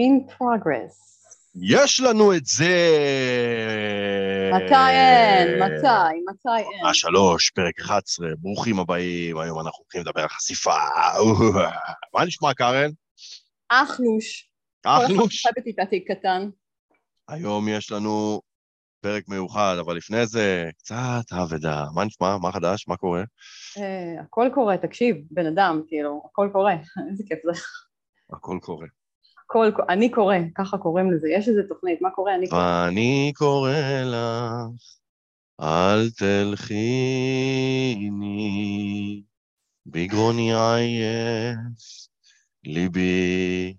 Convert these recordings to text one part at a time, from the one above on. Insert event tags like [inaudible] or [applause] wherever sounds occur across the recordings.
In progress. יש לנו את זה! מתי אין? מתי? מתי אין? עונה שלוש, פרק 11, ברוכים הבאים, היום אנחנו הולכים לדבר על חשיפה. [laughs] מה נשמע, קארן? אחלוש. אחלוש. כל אחד איתה תיק קטן. היום יש לנו פרק מיוחד, אבל לפני זה, קצת אבדה. מה נשמע? מה חדש? מה קורה? אה, הכל קורה, תקשיב, בן אדם, כאילו, הכל קורה. [laughs] איזה כיף זה. הכל קורה. הכל, אני קורא, ככה קוראים לזה. יש איזה תוכנית, מה קורה? אני קורא. ואני קורא לך, אל תלכיני, בגרוני עייף, ליבי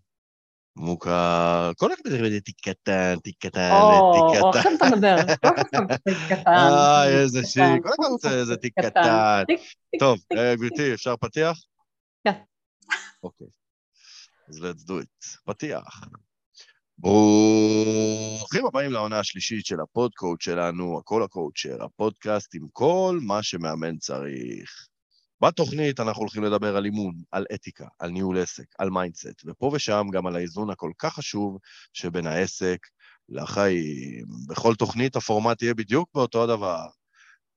מוכר. כל אחד מדבר תיק קטן, תיק קטן, או, תיק או, קטן. עכשיו אתה מדבר. כל אחד תיק קטן. [laughs] אה, איזה שיר, כל אחד רוצה איזה תיק קטן. טוב. אה, גברתי, אפשר פתיח? כן. אוקיי. אז let's do it. פתיח. ברוכים הבאים לעונה השלישית של הפודקאוץ' שלנו, הכל ה coacher, הפודקאסט עם כל מה שמאמן צריך. בתוכנית אנחנו הולכים לדבר על אימון, על אתיקה, על ניהול עסק, על mindset, ופה ושם גם על האיזון הכל כך חשוב שבין העסק לחיים. בכל תוכנית הפורמט יהיה בדיוק באותו הדבר.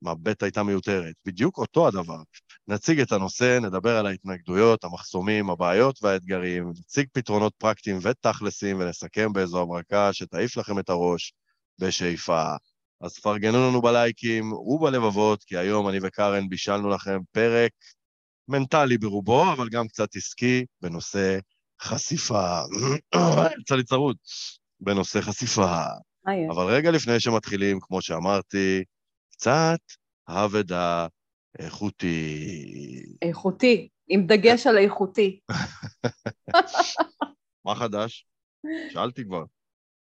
מה ב' הייתה מיותרת, בדיוק אותו הדבר. נציג את הנושא, נדבר על ההתנגדויות, המחסומים, הבעיות והאתגרים, נציג פתרונות פרקטיים ותכלסים ונסכם באיזו הברקה שתעיף לכם את הראש בשאיפה. אז פרגנו לנו בלייקים ובלבבות, כי היום אני וקארן בישלנו לכם פרק מנטלי ברובו, אבל גם קצת עסקי, בנושא חשיפה. [coughs] יצא לי צרוד. בנושא חשיפה. יש? אבל רגע לפני שמתחילים, כמו שאמרתי, קצת אבדה איכותי. איכותי, עם דגש על איכותי. [laughs] מה חדש? שאלתי כבר.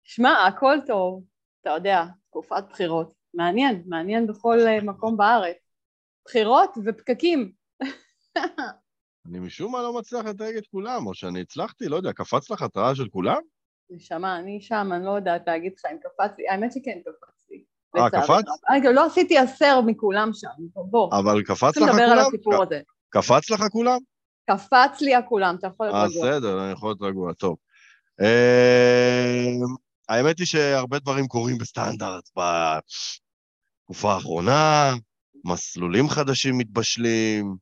שמע, הכל טוב, אתה יודע, תקופת בחירות. מעניין, מעניין בכל אה, מקום בארץ. בחירות ופקקים. [laughs] אני משום מה לא מצליח לתייג את כולם, או שאני הצלחתי, לא יודע, קפץ לך התראה של כולם? נשמה, אני שם, אני לא יודעת להגיד לך אם קפץ לי, האמת שכן קפץ. אה, קפץ? אני גם לא עשיתי עשר מכולם שם, בוא, אבל קפץ לך לדבר על כולם? הסיפור הזה. קפץ לך כולם? קפץ לי הכולם, אתה יכול אה, להיות רגוע. בסדר, אני יכול להיות רגוע, טוב. אמ, האמת היא שהרבה דברים קורים בסטנדרט בתקופה האחרונה, מסלולים חדשים מתבשלים,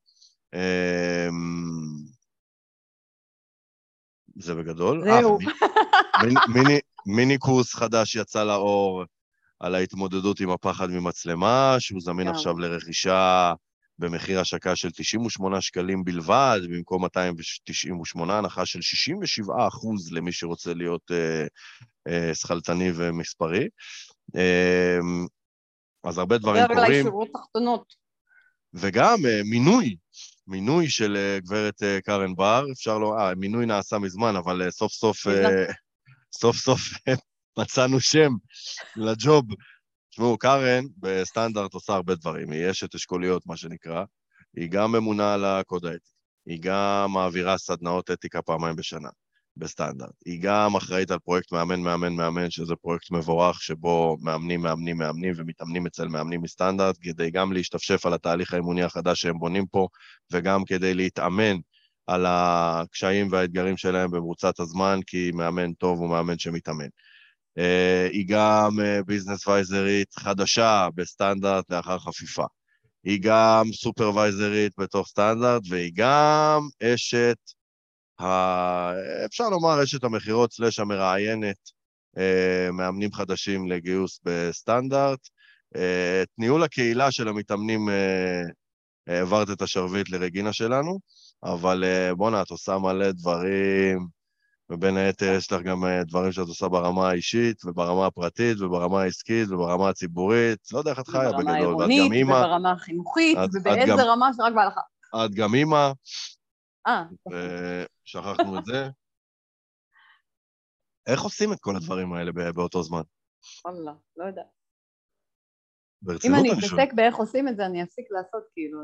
זה בגדול. אה, זהו. ומי- מיני- מיני- מיני קורס חדש יצא לאור על ההתמודדות עם הפחד ממצלמה, שהוא זמין גם. עכשיו לרכישה במחיר השקה של 98 שקלים בלבד, במקום 298, הנחה של 67 אחוז למי שרוצה להיות אה, אה, שכלתני ומספרי. אה, אז הרבה דברים דבר אליי קורים. שורות תחתונות. וגם אה, מינוי, מינוי של אה, גברת אה, קארן בר, אפשר לא, אה, מינוי נעשה מזמן, אבל אה, סוף סוף, אה, סוף סוף אה, מצאנו שם ל job. תשמעו, קארן בסטנדרט עושה הרבה דברים, היא אשת אשכוליות, מה שנקרא, היא גם ממונה על הקוד האתי, היא גם מעבירה סדנאות אתיקה פעמיים בשנה, בסטנדרט. היא גם אחראית על פרויקט מאמן, מאמן, מאמן, שזה פרויקט מבורך, שבו מאמנים, מאמנים, מאמנים ומתאמנים אצל מאמנים מסטנדרט, כדי גם להשתפשף על התהליך האימוני החדש שהם בונים פה, וגם כדי להתאמן על הקשיים והאתגרים שלהם במרוצת הזמן, כי מאמן טוב הוא מאמן שמתאמן. אה, היא גם business אדווייזרית חדשה בסטנדרט לאחר חפיפה. היא גם סופרוויזרית בתוך סטנדרט, והיא גם אשת, ה... אפשר לומר אשת המכירות slash המראיינת אה, מאמנים חדשים לגיוס בסטנדרט. אה, את ניהול הקהילה של המתאמנים אה, העברת את השרביט לרגינה שלנו, אבל אה, בואנה, את עושה מלא דברים, ובין היתר יש לך גם אה, דברים שאת עושה ברמה האישית, וברמה הפרטית, וברמה העסקית, וברמה הציבורית. לא יודע איך את חיה בגדול, ואת העירונית, גם אימא, וברמה החינוכית, את- את ובאיזה גם- רמה שרק בא לך. את גם אימא, אה, ושכחנו את זה. איך עושים את כל הדברים האלה ב- באותו זמן? וואלה, לא יודעת. אם ברצינות אני. אתעסק באיך עושים את זה, אני אפסיק לעשות כאילו.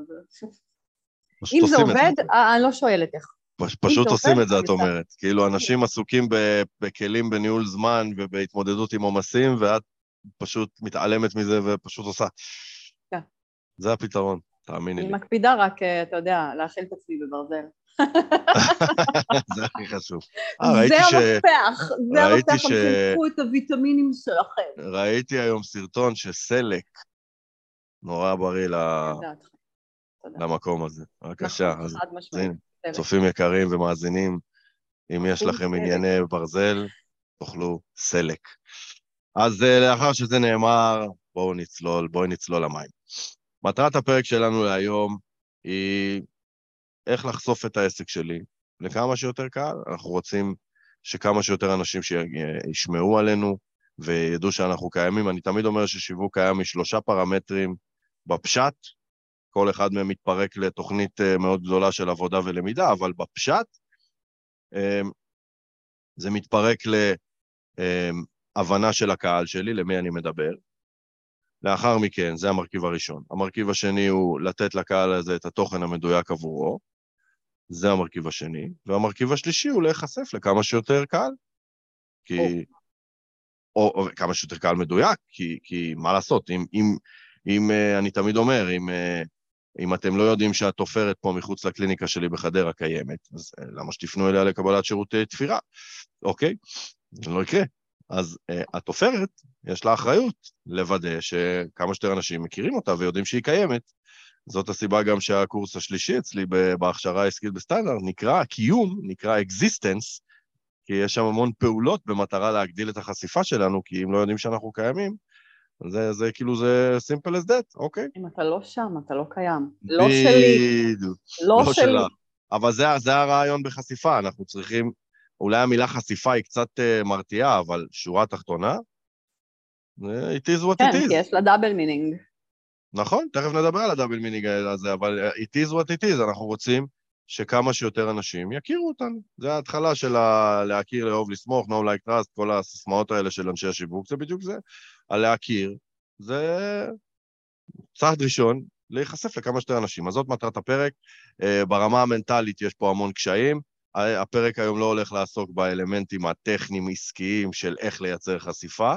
אם זה עובד, אה, אני לא שואלת איך. פש- פשוט עושים את זה, את. אומרת. כאילו, אנשים עסוקים בכלים בניהול זמן ובהתמודדות עם עומסים, ואת פשוט מתעלמת מזה ופשוט עושה. כן. זה הפתרון, תאמיני אני לי. מקפידה רק, אה, אתה יודע, להאכיל את עצמי בברזל. [laughs] זה הכי חשוב. 아, אה, זה ש... המפתח, זה המפתח, ש... תיקחו את הוויטמינים שלכם. ראיתי היום סרטון שסלק נורא בריא. למקום הזה. בבקשה. נכון, חד משמעית. צופים יקרים ומאזינים, אם יש לכם ענייני ברזל, תאכלו סלק. אז אה, לאחר שזה נאמר, בואו נצלול, בואי נצלול למים. מטרת הפרק שלנו להיום היא איך לחשוף את העסק שלי לכמה שיותר קהל. אנחנו רוצים שכמה שיותר אנשים שישמעו עלינו וידעו שאנחנו קיימים. אני תמיד אומר ששיווק קיים משלושה פרמטרים בפשט, כל אחד מהם מתפרק לתוכנית אה, מאוד גדולה של עבודה ולמידה, אבל בפשט אה, זה מתפרק להבנה של הקהל שלי, למי אני מדבר. לאחר מכן, זה המרכיב הראשון. המרכיב השני הוא לתת לקהל הזה את התוכן המדויק עבורו, זה המרכיב השני. והמרכיב השלישי הוא להיחשף לכמה שיותר קהל. כי... או, או, או כמה שיותר קהל מדויק, כי, כי מה לעשות, אם, אם, אם אה, אני תמיד אומר, אם, אה, אם אתם לא יודעים שהתופרת פה מחוץ לקליניקה שלי בחדרה קיימת, אז אה, למה שתפנו אליה לקבלת שירותי תפירה, אוקיי? זה לא יקרה. אז אה, התופרת, יש לה אחריות לוודא שכמה שיותר אנשים מכירים אותה ויודעים שהיא קיימת. זאת הסיבה גם שהקורס השלישי אצלי בהכשרה העסקית בסטנדרט נקרא קיום, נקרא existence, כי יש שם המון פעולות במטרה להגדיל את החשיפה שלנו, כי אם לא יודעים שאנחנו קיימים, זה, זה כאילו, זה simple as that, אוקיי? אם אתה לא שם, אתה לא קיים. לא שלי. לא, לא שלי. שלה. אבל זה, זה הרעיון בחשיפה, אנחנו צריכים, אולי המילה חשיפה היא קצת אה, מרתיעה, אבל שורה תחתונה, it is what כן, it is. כן, כי יש לה double meaning. נכון, תכף נדבר על ה double meaning הזה, אבל אה, it is what it is, אנחנו רוצים שכמה שיותר אנשים יכירו אותנו. זה ההתחלה של ה... להכיר, לאהוב, לסמוך, know like trust, כל הסיסמאות האלה של אנשי השיווק, זה בדיוק זה. הלהכיר, זה צעד ראשון להיחשף לכמה שיותר אנשים. אז זאת מטרת הפרק. אה, ברמה המנטלית יש פה המון קשיים. הפרק היום לא הולך לעסוק באלמנטים הטכניים עסקיים של איך לייצר חשיפה,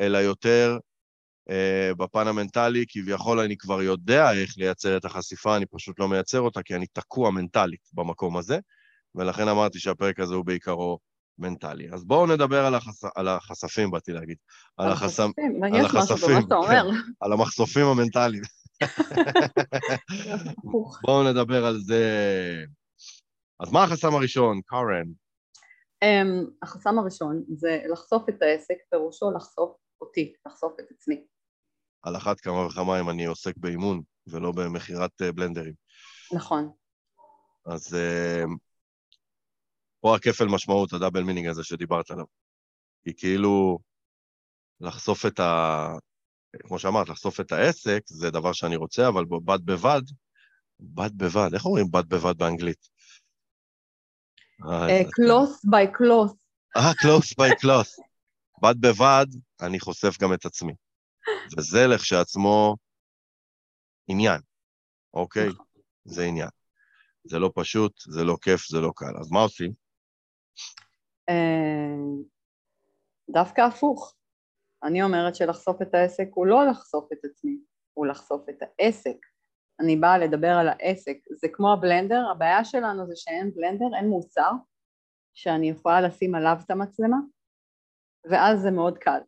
אלא יותר uh, בפן המנטלי, כביכול אני כבר יודע איך לייצר את החשיפה, אני פשוט לא מייצר אותה כי אני תקוע מנטלית במקום הזה, ולכן אמרתי שהפרק הזה הוא בעיקרו מנטלי. אז בואו נדבר על, החש... על החשפים, באתי להגיד. על החשפים? על אומר. כן, על המחשופים המנטליים. [laughs] בואו נדבר על זה. אז מה החסם הראשון, קארן? Um, החסם הראשון זה לחשוף את העסק, פירושו לחשוף אותי, לחשוף את עצמי. על אחת כמה וכמה אם אני עוסק באימון ולא במכירת אה, בלנדרים. נכון. אז uh, פה הכפל משמעות, ה double meaning הזה שדיברת עליו. כי כאילו לחשוף את ה... כמו שאמרת, לחשוף את העסק זה דבר שאני רוצה, אבל בד בבד, בד בבד, איך אומרים בד בבד באנגלית? close by close. אה, close by close. בד בבד, אני חושף גם את עצמי. וזה לכשעצמו עניין, אוקיי? נכון. זה עניין. זה לא פשוט, זה לא כיף, זה לא קל. אז מה עושים? אה, דווקא הפוך. אני אומרת שלחשוף את העסק הוא לא לחשוף את עצמי, הוא לחשוף את העסק. אני באה לדבר על העסק. זה כמו הבלנדר, הבעיה שלנו זה שאין בלנדר, אין מוצר שאני יכולה לשים עליו את המצלמה, ואז זה מאוד קל.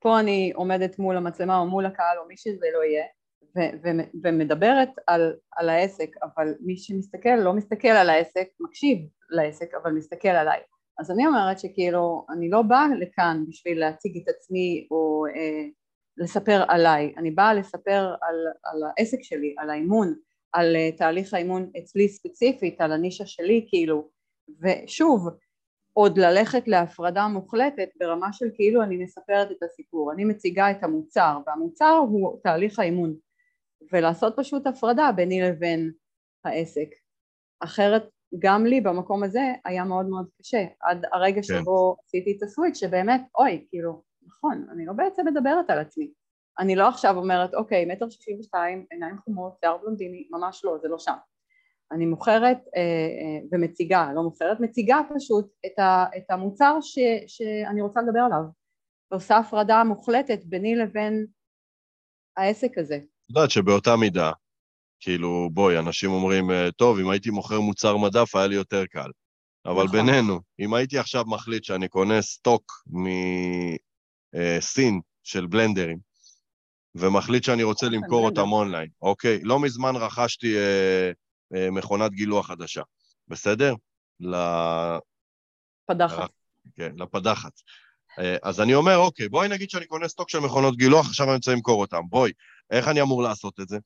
פה אני עומדת מול המצלמה או מול הקהל או מי שזה לא יהיה, ומדברת על, על העסק, אבל מי שמסתכל לא מסתכל על העסק, מקשיב לעסק, אבל מסתכל עליי. אז אני אומרת שכאילו, אני לא באה לכאן בשביל להציג את עצמי או אה, לספר עליי, אני באה לספר על, על העסק שלי, על האימון, על אה, תהליך האימון אצלי ספציפית, על הנישה שלי כאילו, ושוב, עוד ללכת להפרדה מוחלטת ברמה של כאילו אני מספרת את הסיפור, אני מציגה את המוצר, והמוצר הוא תהליך האימון, ולעשות פשוט הפרדה ביני לבין העסק. אחרת גם לי במקום הזה היה מאוד מאוד קשה, עד הרגע כן. שבו עשיתי את הסוויץ' שבאמת, אוי, כאילו, נכון, אני לא בעצם מדברת על עצמי. אני לא עכשיו אומרת, אוקיי, מטר שישים ושתיים, עיניים חומות, שיער בלונדיני, ממש לא, זה לא שם. אני מוכרת אה, אה, ומציגה, לא מוכרת, מציגה פשוט את, ה, את המוצר ש, שאני רוצה לדבר עליו, ועושה הפרדה מוחלטת ביני לבין העסק הזה. יודעת שבאותה מידה כאילו, בואי, אנשים אומרים, אה, טוב, אם הייתי מוכר מוצר מדף, היה לי יותר קל. אבל נכון. בינינו, אם הייתי עכשיו מחליט שאני קונה סטוק מסין של בלנדרים, ומחליט שאני רוצה למכור. אותם אונליין, אוקיי? לא מזמן רכשתי אה, אה, מכונת גילוח חדשה, בסדר? ל... פדחת. כן, לפדחת. אה, אז אני אומר, אוקיי, בואי נגיד שאני קונה סטוק של מכונות גילוח, עכשיו אני רוצה למכור אותם. בואי, איך אני אמור לעשות את זה?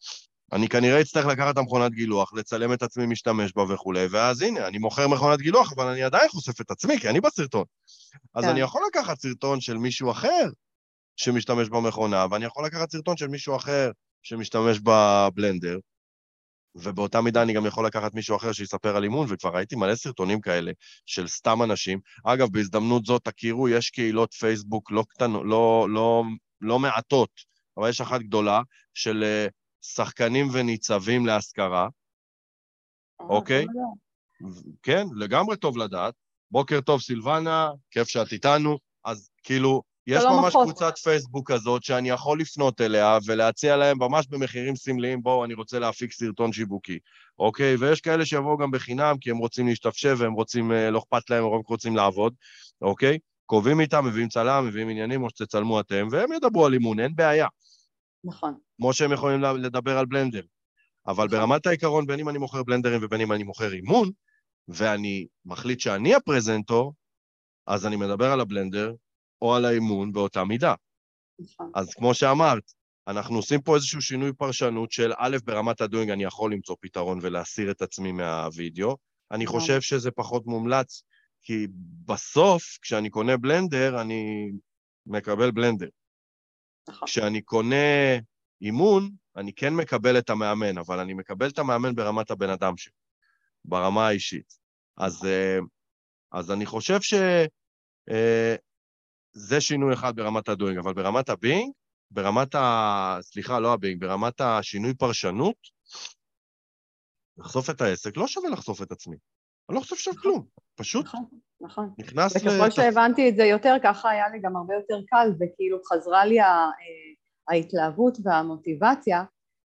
אני כנראה אצטרך לקחת את המכונת גילוח, לצלם את עצמי משתמש בה וכולי, ואז הנה, אני מוכר מכונת גילוח, אבל אני עדיין חושף את עצמי, כי אני בסרטון. אז כן. אני יכול לקחת סרטון של מישהו אחר שמשתמש במכונה, ואני יכול לקחת סרטון של מישהו אחר שמשתמש בבלנדר, ובאותה מידה אני גם יכול לקחת מישהו אחר שיספר על אימון, וכבר ראיתי מלא סרטונים כאלה של סתם אנשים. אגב, בהזדמנות זאת, תכירו, יש קהילות פייסבוק לא קטנות, לא, לא, לא מעטות, אבל יש אחת גדולה, של אה, שחקנים וניצבים להשכרה. אוקיי. אה, לדעת. כן, לגמרי טוב לדעת. בוקר טוב, סילבנה, כיף שאת איתנו. אז כאילו, יש ממש. קבוצת פייסבוק כזאת שאני יכול לפנות אליה ולהציע להם ממש במחירים סמליים, בואו, אני רוצה להפיק סרטון שיווקי, אוקיי? ויש כאלה שיבואו גם בחינם, כי הם רוצים להשתפשף והם רוצים, אה, לא אכפת להם, הם רק רוצים לעבוד, אוקיי? קובעים איתם, מביאים צלם, מביאים עניינים, או שתצלמו אתם, והם ידברו על אימון, אין בעיה. נכון. כמו שהם יכולים לדבר על בלנדר. אבל נכון. ברמת העיקרון, בין אם אני מוכר בלנדרים ובין אם אני מוכר אימון, ואני מחליט שאני הפרזנטור, אז אני מדבר על הבלנדר או על האימון באותה מידה. נכון. אז כמו שאמרת, אנחנו עושים פה איזשהו שינוי פרשנות של א', ברמת הדוינג אני יכול למצוא פתרון ולהסיר את עצמי מהווידאו. אני נכון. חושב שזה פחות מומלץ, כי בסוף, כשאני קונה בלנדר, אני מקבל בלנדר. נכון. כשאני קונה אימון, אני כן מקבל את המאמן, אבל אני מקבל את המאמן ברמת הבן אדם שלי, ברמה האישית. אז, אה, אז אני חושב שזה שינוי אחד ברמת ה doing, אבל ברמת ה being, ברמת ה... סליחה, לא ה being, ברמת השינוי פרשנות, לחשוף את העסק לא שווה לחשוף את עצמי. אני לא חושב שם כלום, פשוט נכון, נכון. נכנס וככל שהבנתי את זה יותר, ככה היה לי גם הרבה יותר קל, וכאילו חזרה לי אה, ההתלהבות והמוטיבציה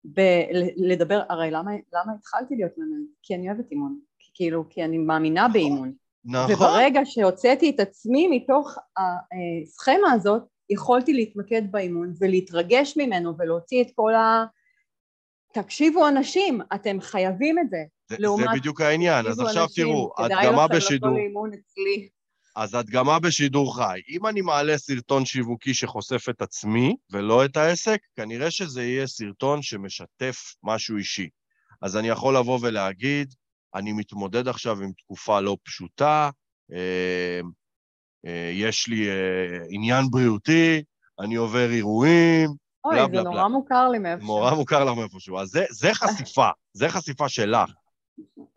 ב- לדבר, הרי למה, למה התחלתי להיות מאמנת? כי אני אוהבת אימון, כי כאילו, כי אני מאמינה באימון. נכון, וברגע שהוצאתי את עצמי מתוך הסכמה הזאת, יכולתי להתמקד באימון ולהתרגש ממנו ולהוציא את כל ה... תקשיבו אנשים, אתם חייבים את זה. זה, זה לעומת- בדיוק העניין. אז תקשיבו, עכשיו אנשים, תראו, הדגמה בשידור. אז הדגמה בשידור חי. אם אני מעלה סרטון שיווקי שחושף את עצמי ולא את העסק, כנראה שזה יהיה סרטון שמשתף משהו אישי. אז אני יכול לבוא ולהגיד, אני מתמודד עכשיו עם תקופה לא פשוטה, אה, אה, יש לי אה, עניין בריאותי, אני עובר אירועים, אוי, בלה, זה בלה, נורא בלה. מוכר לי מאיפשהו. נורא מוכר לך מאיפשהו. אז זה, זה חשיפה, זה חשיפה שלך,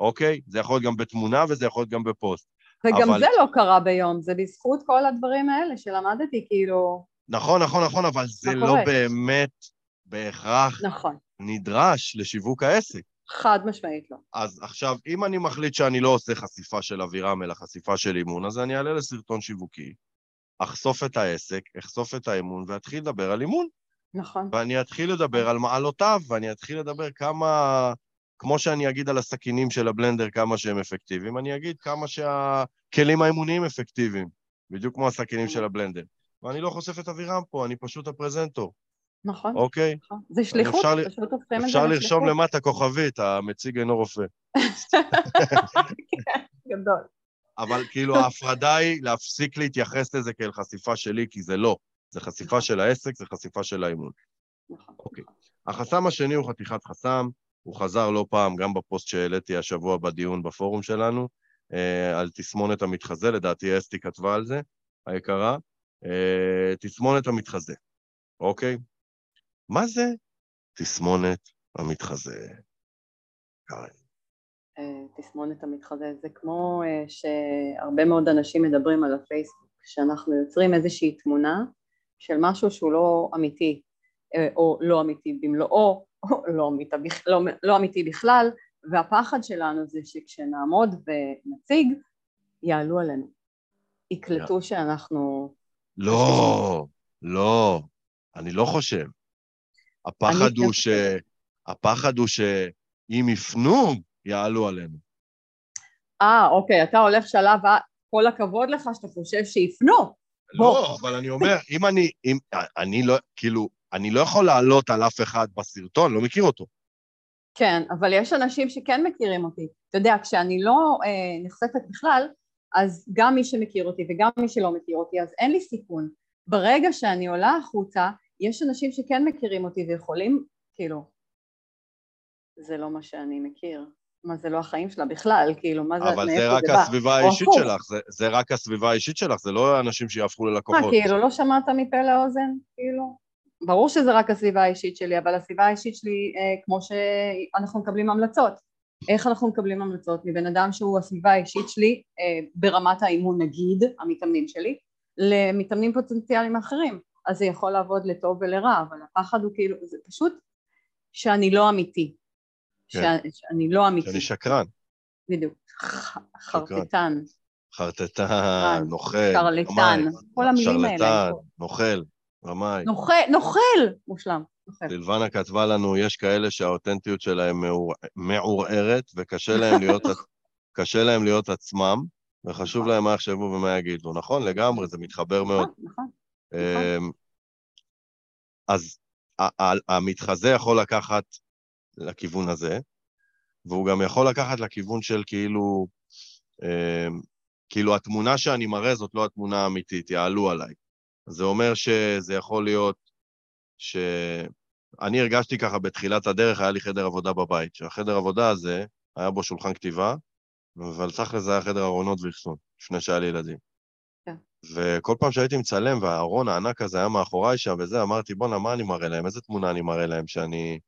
אוקיי? זה יכול להיות גם בתמונה וזה יכול להיות גם בפוסט. וגם אבל- זה לא קרה ביום, זה בזכות כל הדברים האלה שלמדתי, כאילו... נכון, נכון, נכון, אבל זה לא? באמת בהכרח נכון, נדרש לשיווק העסק. חד משמעית לא. אז עכשיו, אם אני מחליט שאני לא עושה חשיפה של אבירם, אלא חשיפה של אימון, אז אני אעלה לסרטון שיווקי, אחשוף את העסק, אחשוף את האימון, ואתחיל לדבר על אימון. נכון, ואני אתחיל לדבר על מעלותיו, ואני אתחיל לדבר כמה... כמו שאני אגיד על הסכינים של הבלנדר כמה שהם אפקטיביים, אני אגיד כמה שהכלים האימוניים אפקטיביים, בדיוק כמו הסכינים של הבלנדר. ואני לא חושף את אבירם פה, אני פשוט הפרזנטור, נכון, אוקיי? נכון. זה שליחות, אפשר פשוט הופכים את זה אפשר. לרשום למטה כוכבית, המציג אינו רופא. [laughs] גדול. אבל כאילו ההפרדה היא להפסיק להתייחס לזה כאל חשיפה שלי, כי זה לא. זה חשיפה של העסק, זה חשיפה של האימון. נכון. אוקיי. החסם השני הוא חתיכת חסם, הוא חזר לא פעם, גם בפוסט שהעליתי השבוע בדיון בפורום שלנו, אה, על תסמונת המתחזה, לדעתי אסתי כתבה על זה, היקרה. אה, תסמונת המתחזה, אוקיי? מה זה תסמונת המתחזה? אה, תסמונת המתחזה זה כמו שהרבה מאוד אנשים מדברים על הפייסבוק, שאנחנו יוצרים איזושהי תמונה של משהו שהוא לא אמיתי, או לא אמיתי במלואו, או לא אמיתי, בכ- לא, לא אמיתי בכלל, והפחד שלנו זה שכשנעמוד ונציג, יעלו עלינו. יקלטו שאנחנו... לא, לא, אני לא חושב. הפחד הוא ש... הפחד הוא שאם יפנו, יעלו עלינו. אה, אוקיי, אתה הולך שלב, כל הכבוד לך שאתה חושב שיפנו. לא. אבל אני אומר, אם אני, אם, אני לא, כאילו, אני לא יכול לעלות על אף אחד בסרטון, לא מכיר אותו. כן, אבל יש אנשים שכן מכירים אותי. אתה יודע, כשאני לא אה, נחשפת בכלל, אז גם מי שמכיר אותי וגם מי שלא מכיר אותי, אז אין לי סיכון. ברגע שאני עולה החוצה, יש אנשים שכן מכירים אותי ויכולים, כאילו, זה לא מה שאני מכיר. מה זה לא החיים שלה בכלל, כאילו, מה זה, אבל זה רק הסביבה האישית שלך, זה, זה רק הסביבה האישית שלך, זה לא אנשים שיהפכו ללקוחות. מה, כאילו, לא שמעת מפה לאוזן? כאילו? ברור שזה רק הסביבה האישית שלי, אבל הסביבה האישית שלי, אה, כמו שאנחנו מקבלים המלצות. איך אנחנו מקבלים המלצות מבן אדם שהוא הסביבה האישית שלי אה, ברמת האימון נגיד, המתאמנים שלי, למתאמנים פוטנציאליים אחרים. אז זה יכול לעבוד לטוב ולרע, אבל הפחד הוא כאילו, זה פשוט שאני לא אמיתי. כן. שאני לא אמיתי. שאני שקרן. בדיוק. חרטטן. חרטטן, נוכל, שרלטן, כל המילים האלה. שרלטן, נוכל, רמאי. נוכל, נוכל! מושלם. סילבנה כתבה לנו, יש כאלה שהאותנטיות שלהם מעורערת, וקשה להם להיות, [laughs] קשה להם להיות עצמם, וחשוב נכון. להם מה יחשבו ומה יגידו. נכון, לגמרי, זה מתחבר מאוד. נכון, נכון. אמ, אז המתחזה יכול לקחת לכיוון הזה, והוא גם יכול לקחת לכיוון של כאילו, אמ, כאילו התמונה שאני מראה זאת לא התמונה האמיתית, יעלו עליי. זה אומר שזה יכול להיות ש... אני הרגשתי ככה בתחילת הדרך, היה לי חדר עבודה בבית, שהחדר עבודה הזה, היה בו שולחן כתיבה, אבל תכל'ס זה היה חדר ארונות ואחסון, לפני שהיה לי ילדים. כן. וכל פעם שהייתי מצלם והארון הענק הזה היה מאחוריי שם וזה, אמרתי, בואנה, מה אני מראה להם? איזה תמונה אני מראה להם? שאני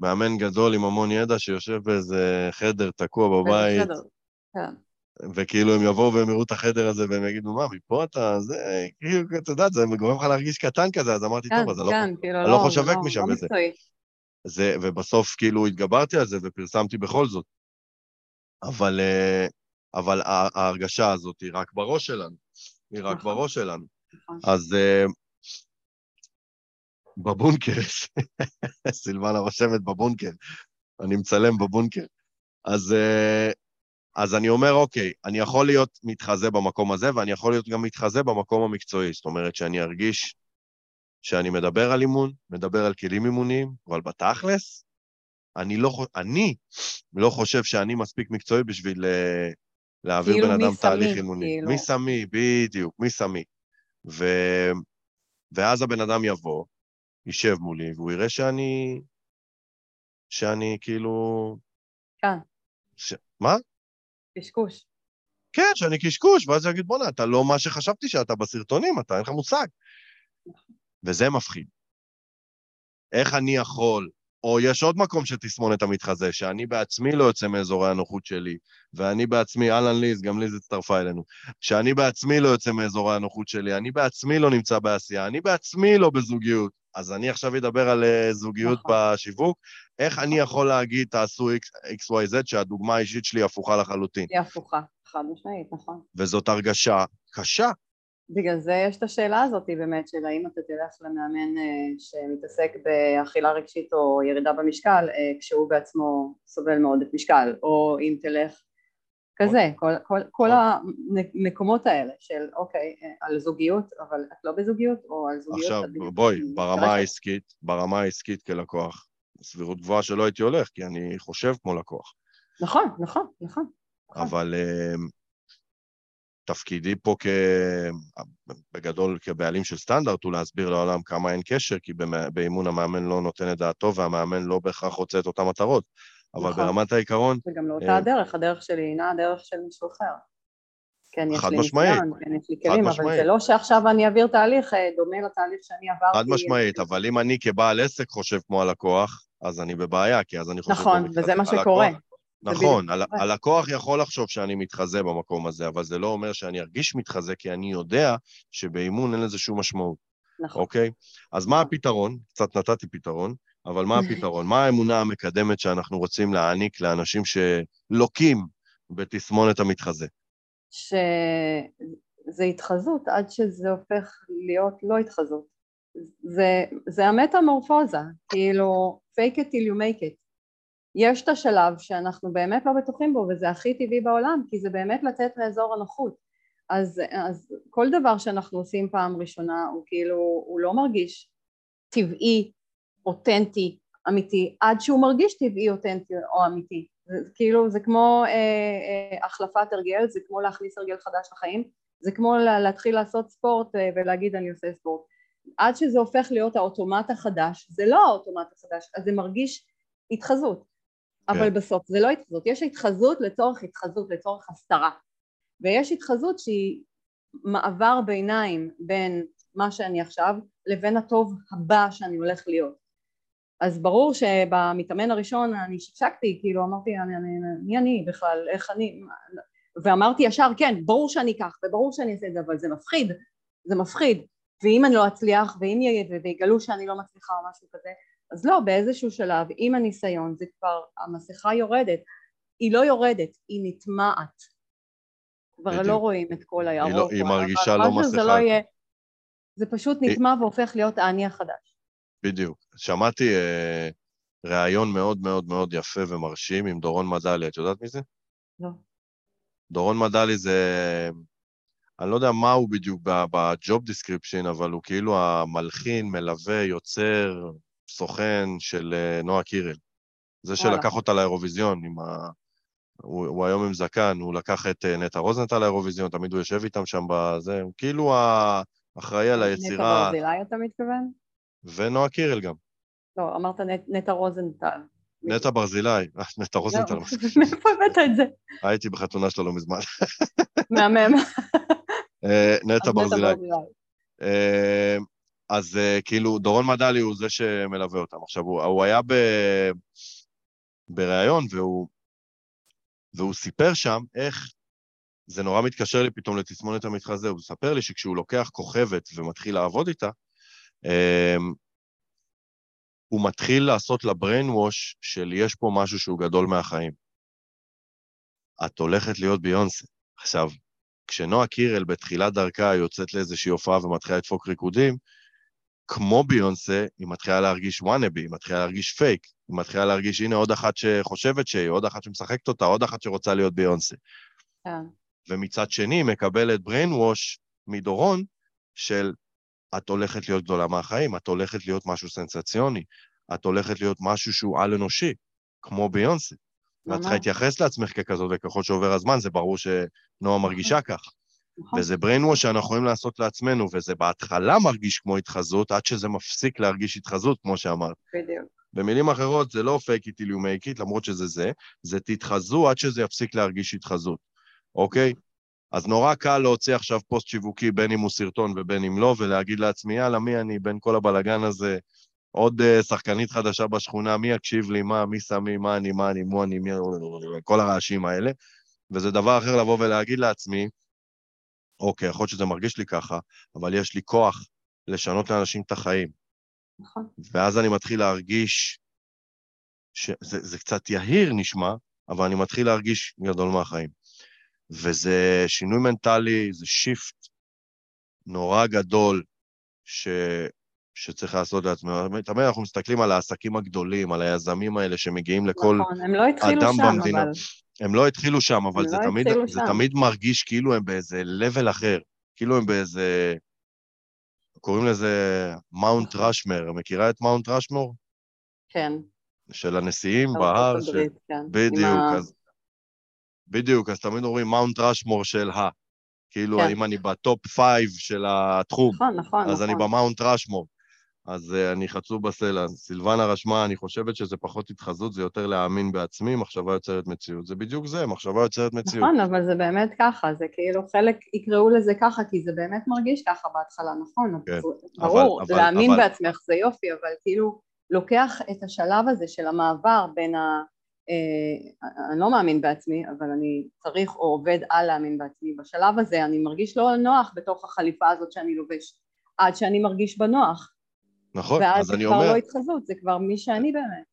מאמן גדול עם המון ידע שיושב באיזה חדר תקוע בבית. כן. וכאילו הם יבואו והם יראו את החדר הזה והם יגידו, מה, מפה אתה, זה, כאילו, אתה יודע, זה גורם לך להרגיש קטן כזה, אז אמרתי, כן, טוב, אז אני לא, כאילו, לא, לא חושבת לא, משם לא בזה. זה, ובסוף כאילו התגברתי על זה ופרסמתי בכל זאת. אבל, אה, אבל ההרגשה הזאת היא רק בראש שלנו, היא רק נכון. בראש שלנו. נכון. אז אה, בבונקר, [laughs] סילבנה רושמת בבונקר, אני מצלם בבונקר. אז אה, אז אני אומר, אוקיי, אני יכול להיות מתחזה במקום הזה, ואני יכול להיות גם מתחזה במקום המקצועי. זאת אומרת שאני ארגיש שאני מדבר על אימון, מדבר על כלים אימוניים, אבל בתכלס, אני לא, אני לא חושב שאני מספיק מקצועי בשביל uh, להעביר כאילו בן אדם תהליך אימוני. כאילו. מי שמי, בדיוק, מי שמי. ו... ואז הבן אדם יבוא, יישב מולי, והוא יראה שאני... שאני כאילו... כן. ש... מה? קשקוש. כן, שאני קשקוש, ואז הוא יגיד, בואנה, אתה לא מה שחשבתי שאתה בסרטונים, אתה אין לך מושג. וזה מפחיד. איך אני יכול, או יש עוד מקום של תסמונת המתחזה, שאני בעצמי לא יוצא מאזורי הנוחות שלי, ואני בעצמי, אהלן ליז, גם ליז הצטרפה אלינו, שאני בעצמי לא יוצא מאזורי הנוחות שלי, אני בעצמי לא נמצא בעשייה, אני בעצמי לא בזוגיות, אז אני עכשיו אדבר על uh, זוגיות נכון. בשיווק. איך אני יכול להגיד, תעשו XYZ, שהדוגמה האישית שלי הפוכה לחלוטין? היא הפוכה, חד משמעית, נכון. וזאת הרגשה קשה. בגלל זה יש את השאלה הזאת באמת, של האם אתה תלך למאמן uh, שמתעסק באכילה רגשית או ירידה במשקל, uh, כשהוא בעצמו סובל מאוד את משקל, או אם תלך כזה, כל, כל, כל המקומות האלה של אוקיי, על זוגיות, אבל את לא בזוגיות, או על זוגיות... עכשיו, בואי, ברמה העסקית, ברמה העסקית כלקוח, סבירות גבוהה שלא הייתי הולך, כי אני חושב כמו לקוח. נכון, נכון, נכון. אבל תפקידי פה כ... בגדול כבעלים של סטנדרט הוא להסביר לעולם כמה אין קשר, כי באימון המאמן לא נותן את דעתו והמאמן לא בהכרח רוצה את אותן מטרות. אבל נכון. ברמת העיקרון... וגם לאותה אה, הדרך, הדרך שלי אינה הדרך של מישהו אחר. כן, יש לי ניסיון, כן, יש לי כלים, אבל זה לא שעכשיו אני אעביר תהליך אה, דומה לתהליך שאני עברתי. חד משמעית, אבל אם אני כבעל עסק חושב כמו הלקוח, אז אני בבעיה, כי אז אני חושב... נכון, וזה מה שקורה. נכון, הלקוח יכול לחשוב שאני מתחזה במקום הזה, אבל זה לא אומר שאני ארגיש מתחזה, כי אני יודע שבאימון אין לזה שום משמעות. נכון. אוקיי? אז מה הפתרון? קצת נתתי פתרון. אבל מה [laughs] הפתרון? מה האמונה המקדמת שאנחנו רוצים להעניק לאנשים שלוקים בתסמונת המתחזה? שזה התחזות עד שזה הופך להיות לא התחזות. זה, זה המטמורפוזה, כאילו fake it till you make it. יש את השלב שאנחנו באמת לא בטוחים בו וזה הכי טבעי בעולם כי זה באמת לצאת מאזור הנוחות אז, אז כל דבר שאנחנו עושים פעם ראשונה הוא כאילו, הוא לא מרגיש טבעי, אותנטי, אמיתי, עד שהוא מרגיש טבעי, אותנטי או אמיתי. זה, כאילו, זה כמו אה, אה, החלפת הרגל, זה כמו להכניס הרגל חדש לחיים, זה כמו להתחיל לעשות ספורט אה, ולהגיד אני עושה ספורט. עד שזה הופך להיות האוטומט החדש, זה לא האוטומט החדש, אז זה מרגיש התחזות. כן. אבל בסוף זה לא התחזות, יש התחזות לצורך התחזות, לצורך הסתרה. ויש התחזות שהיא מעבר ביניים בין מה שאני עכשיו לבין הטוב הבא שאני הולך להיות. אז ברור שבמתאמן הראשון אני שקשקתי, כאילו אמרתי אני, אני, מי אני בכלל, איך אני, ואמרתי ישר כן, ברור שאני אקח וברור שאני אעשה את זה, אבל זה מפחיד, זה מפחיד, ואם אני לא אצליח ואם ויגלו שאני לא מצליחה או משהו כזה, אז לא, באיזשהו שלב עם הניסיון זה כבר, המסכה יורדת, היא לא יורדת, היא נטמעת, כבר בדיוק. לא רואים את כל הירוק. היא, לא, היא מרגישה לא מסכה. זה, לא יהיה, זה פשוט נטמע היא... והופך להיות האני החדש. בדיוק. שמעתי אה, ראיון מאוד מאוד מאוד יפה ומרשים עם דורון מדלי, את יודעת מי זה? לא. דורון מדלי זה... אני לא יודע מה הוא בדיוק ב job description, אבל הוא כאילו המלחין, מלווה, יוצר, סוכן של אה, נועה קירל. זה שלקח אותה לאירוויזיון עם ה... הוא, הוא היום עם זקן, הוא לקח את אה, נטע רוזנטל לאירוויזיון, תמיד הוא יושב איתם שם בזה, הוא כאילו האחראי על היצירה. נטע ברזילי אתה מתכוון? ונועה קירל גם. לא, אמרת נטע רוזנטל. נטע ברזילי, אה, נטע רוזנטל. לא, [laughs] מאיפה הבאת את זה? הייתי בחתונה שלו לא מזמן. מהמם. [laughs] נטע ברזילי. אז uh, כאילו, דורון מדלי הוא זה שמלווה אותם. עכשיו, הוא, הוא היה. בריאיון, והוא, והוא סיפר שם איך, זה נורא מתקשר לי פתאום לתסמונת המתחזה, הוא מספר לי שכשהוא לוקח כוכבת ומתחיל לעבוד איתה, um, הוא מתחיל לעשות לה brain wash של יש פה משהו שהוא גדול מהחיים. את הולכת להיות ביונסה. עכשיו, כשנועה קירל בתחילת דרכה יוצאת לאיזושהי הופעה ומתחילה לדפוק ריקודים, כמו ביונסה, היא מתחילה להרגיש וואנאבי, היא מתחילה להרגיש פייק, היא מתחילה להרגיש, הנה עוד אחת שחושבת שהיא, עוד אחת שמשחקת אותה, עוד אחת שרוצה להיות ביונסה. כן. ומצד שני, מקבלת brain wash מדורון של את הולכת להיות גדולה מהחיים, את הולכת להיות משהו סנסציוני, את הולכת להיות משהו שהוא על-אנושי, כמו ביונסה. ואת צריכה להתייחס לעצמך ככזאת, וככל שעובר הזמן זה ברור שנועה מרגישה כך. נכון. וזה brainwash שאנחנו יכולים לעשות לעצמנו, וזה בהתחלה מרגיש כמו התחזות, עד שזה מפסיק להרגיש התחזות, כמו שאמרת. בדיוק. במילים אחרות, זה לא fake it till you make it, למרות שזה זה, זה תתחזו עד שזה יפסיק להרגיש התחזות, אוקיי? אז נורא קל להוציא עכשיו פוסט שיווקי, בין אם הוא סרטון ובין אם לא, ולהגיד לעצמי, יאללה, מי אני בין כל הבלגן הזה? עוד uh, שחקנית חדשה בשכונה, מי יקשיב לי, מה, מי שמי, מה אני, מה אני, מו אני, מי... כל הרעשים האלה. וזה דבר אחר לבוא ולהגיד לעצמי, אוקיי, יכול להיות שזה מרגיש לי ככה, אבל יש לי כוח לשנות לאנשים את החיים. נכון. ואז אני מתחיל להרגיש, שזה זה קצת יהיר נשמע, אבל אני מתחיל להרגיש גדול מהחיים. וזה שינוי מנטלי, זה shift נורא גדול ש... שצריך לעשות לעצמנו. תמיד אנחנו מסתכלים על העסקים הגדולים, על היזמים האלה שמגיעים לכל נכון, הם לא אדם שם, במדינה. אבל... הם לא התחילו שם, אבל זה, לא תמיד, זה תמיד מרגיש כאילו הם באיזה level אחר, כאילו הם באיזה... קוראים לזה מאונט ראשמר, מכירה את מאונט ראשמור? כן. של הנשיאים בהר, ש... כן. בדיוק, אז... בדיוק, אז תמיד אומרים Mount Rushmore של ה. כאילו, כן. אם אני ב top five של התחום, נכון, נכון, אז נכון. אני במאונט ראשמור. אז uh, אני חצוף בסלע. סילבנה רשמה, אני חושבת שזה פחות התחזות, זה יותר להאמין בעצמי, מחשבה יוצרת מציאות. זה בדיוק זה, מחשבה יוצרת מציאות. נכון, אבל זה באמת ככה, זה כאילו חלק יקראו לזה ככה, כי זה באמת מרגיש ככה בהתחלה, נכון? כן, ברור, אבל, להאמין אבל... בעצמך זה יופי, אבל כאילו לוקח את השלב הזה של המעבר בין ה... אה, אני לא מאמין בעצמי, אבל אני צריך או עובד על להאמין בעצמי. בשלב הזה אני מרגיש לא נוח בתוך החליפה הזאת שאני לובש, עד שאני מרגיש בנוח. נכון, אז אני אומר... ואז זה כבר לא התחזות, זה כבר מי שאני באמת.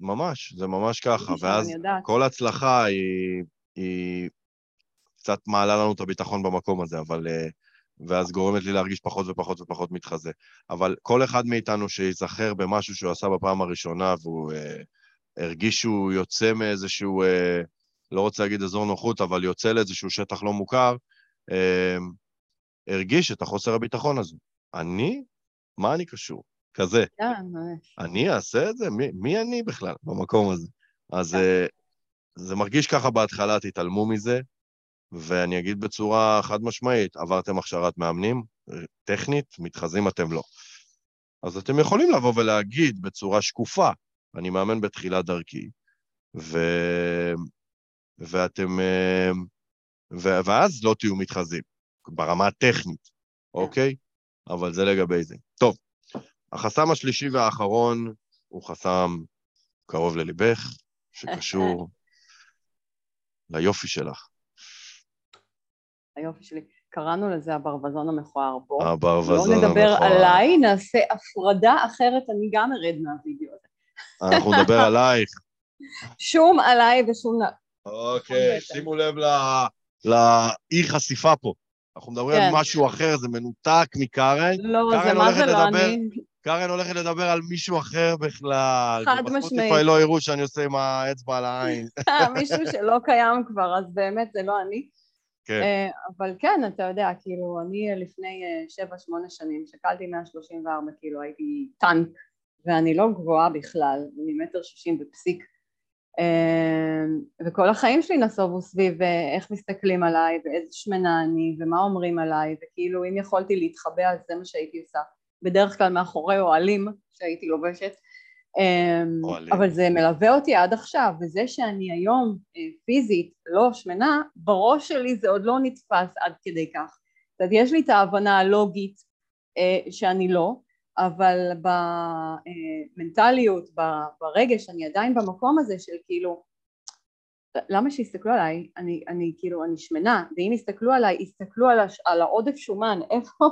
ממש, זה ממש ככה, ואז כל הצלחה היא, היא קצת מעלה לנו את הביטחון במקום הזה, אבל uh, ואז גורמת לי להרגיש פחות ופחות ופחות מתחזה. אבל כל אחד מאיתנו שייזכר במשהו שהוא עשה בפעם הראשונה, והוא אה, הרגיש שהוא יוצא מאיזשהו, אה, לא רוצה להגיד אזור נוחות, אבל יוצא לאיזשהו שטח לא מוכר, אה, הרגיש את החוסר הביטחון הזה. אני? מה אני קשור? כזה. כן, ממש. אני אעשה את זה? מי, מי אני בכלל במקום הזה? אז כן. אה, זה מרגיש ככה בהתחלה, תתעלמו מזה, ואני אגיד בצורה חד משמעית, עברתם הכשרת מאמנים, טכנית, מתחזים אתם לא. אז אתם יכולים לבוא ולהגיד בצורה שקופה, אני מאמן בתחילת דרכי, ו... ואתם... אה, ו... ואז לא תהיו מתחזים, ברמה הטכנית, אוקיי? אבל זה לגבי זה. טוב, החסם השלישי והאחרון הוא חסם קרוב לליבך, שקשור [laughs] ליופי שלך. היופי שלי. קראנו לזה הברווזון המכוער. בוא, הברווזון לא נדבר המכוער. עליי, נעשה הפרדה אחרת, אני גם ארד מהווידאו הזה. אנחנו נדבר עלייך. [laughs] שום עליי ושום... אוקיי. שימו לב ל- לאי חשיפה פה. אנחנו מדברים על כן. משהו אחר, זה מנותק מקארן. לא, זה מה זה לא אני. קארן הולכת לדבר על מישהו אחר בכלל. חד משמעית. לא יראו שאני עושה עם האצבע על העין. [laughs] מישהו שלא קיים כבר, אז באמת זה לא אני. כן. אה, אבל כן, אתה יודע, כאילו, אני לפני אה, שבע, שמונה שנים, שקלתי 134 קילו, הייתי טנק, ואני לא גבוהה בכלל, אני מטר שישים ופסיק. אה, וכל החיים שלי נסובו סביב אה, איך מסתכלים עליי, ואיזה שמנה אני, ומה אומרים עליי, וכאילו, אם יכולתי להתחבא, אז זה מה שהייתי עושה. בדרך כלל מאחורי אוהלים שהייתי לובשת. אה, אוהלים. אבל זה מלווה אותי עד עכשיו, וזה שאני היום אה, פיזית לא שמנה, בראש שלי זה עוד לא נתפס עד כדי כך. זאת אומרת, יש לי את ההבנה הלוגית אה, שאני לא, אבל במנטליות, ב- ברגש, אני עדיין במקום הזה של כאילו, למה שיסתכלו עליי? אני, אני כאילו, אני שמנה, ואם יסתכלו עליי, יסתכלו על, הש, על העודף שומן, [laughs] איפה?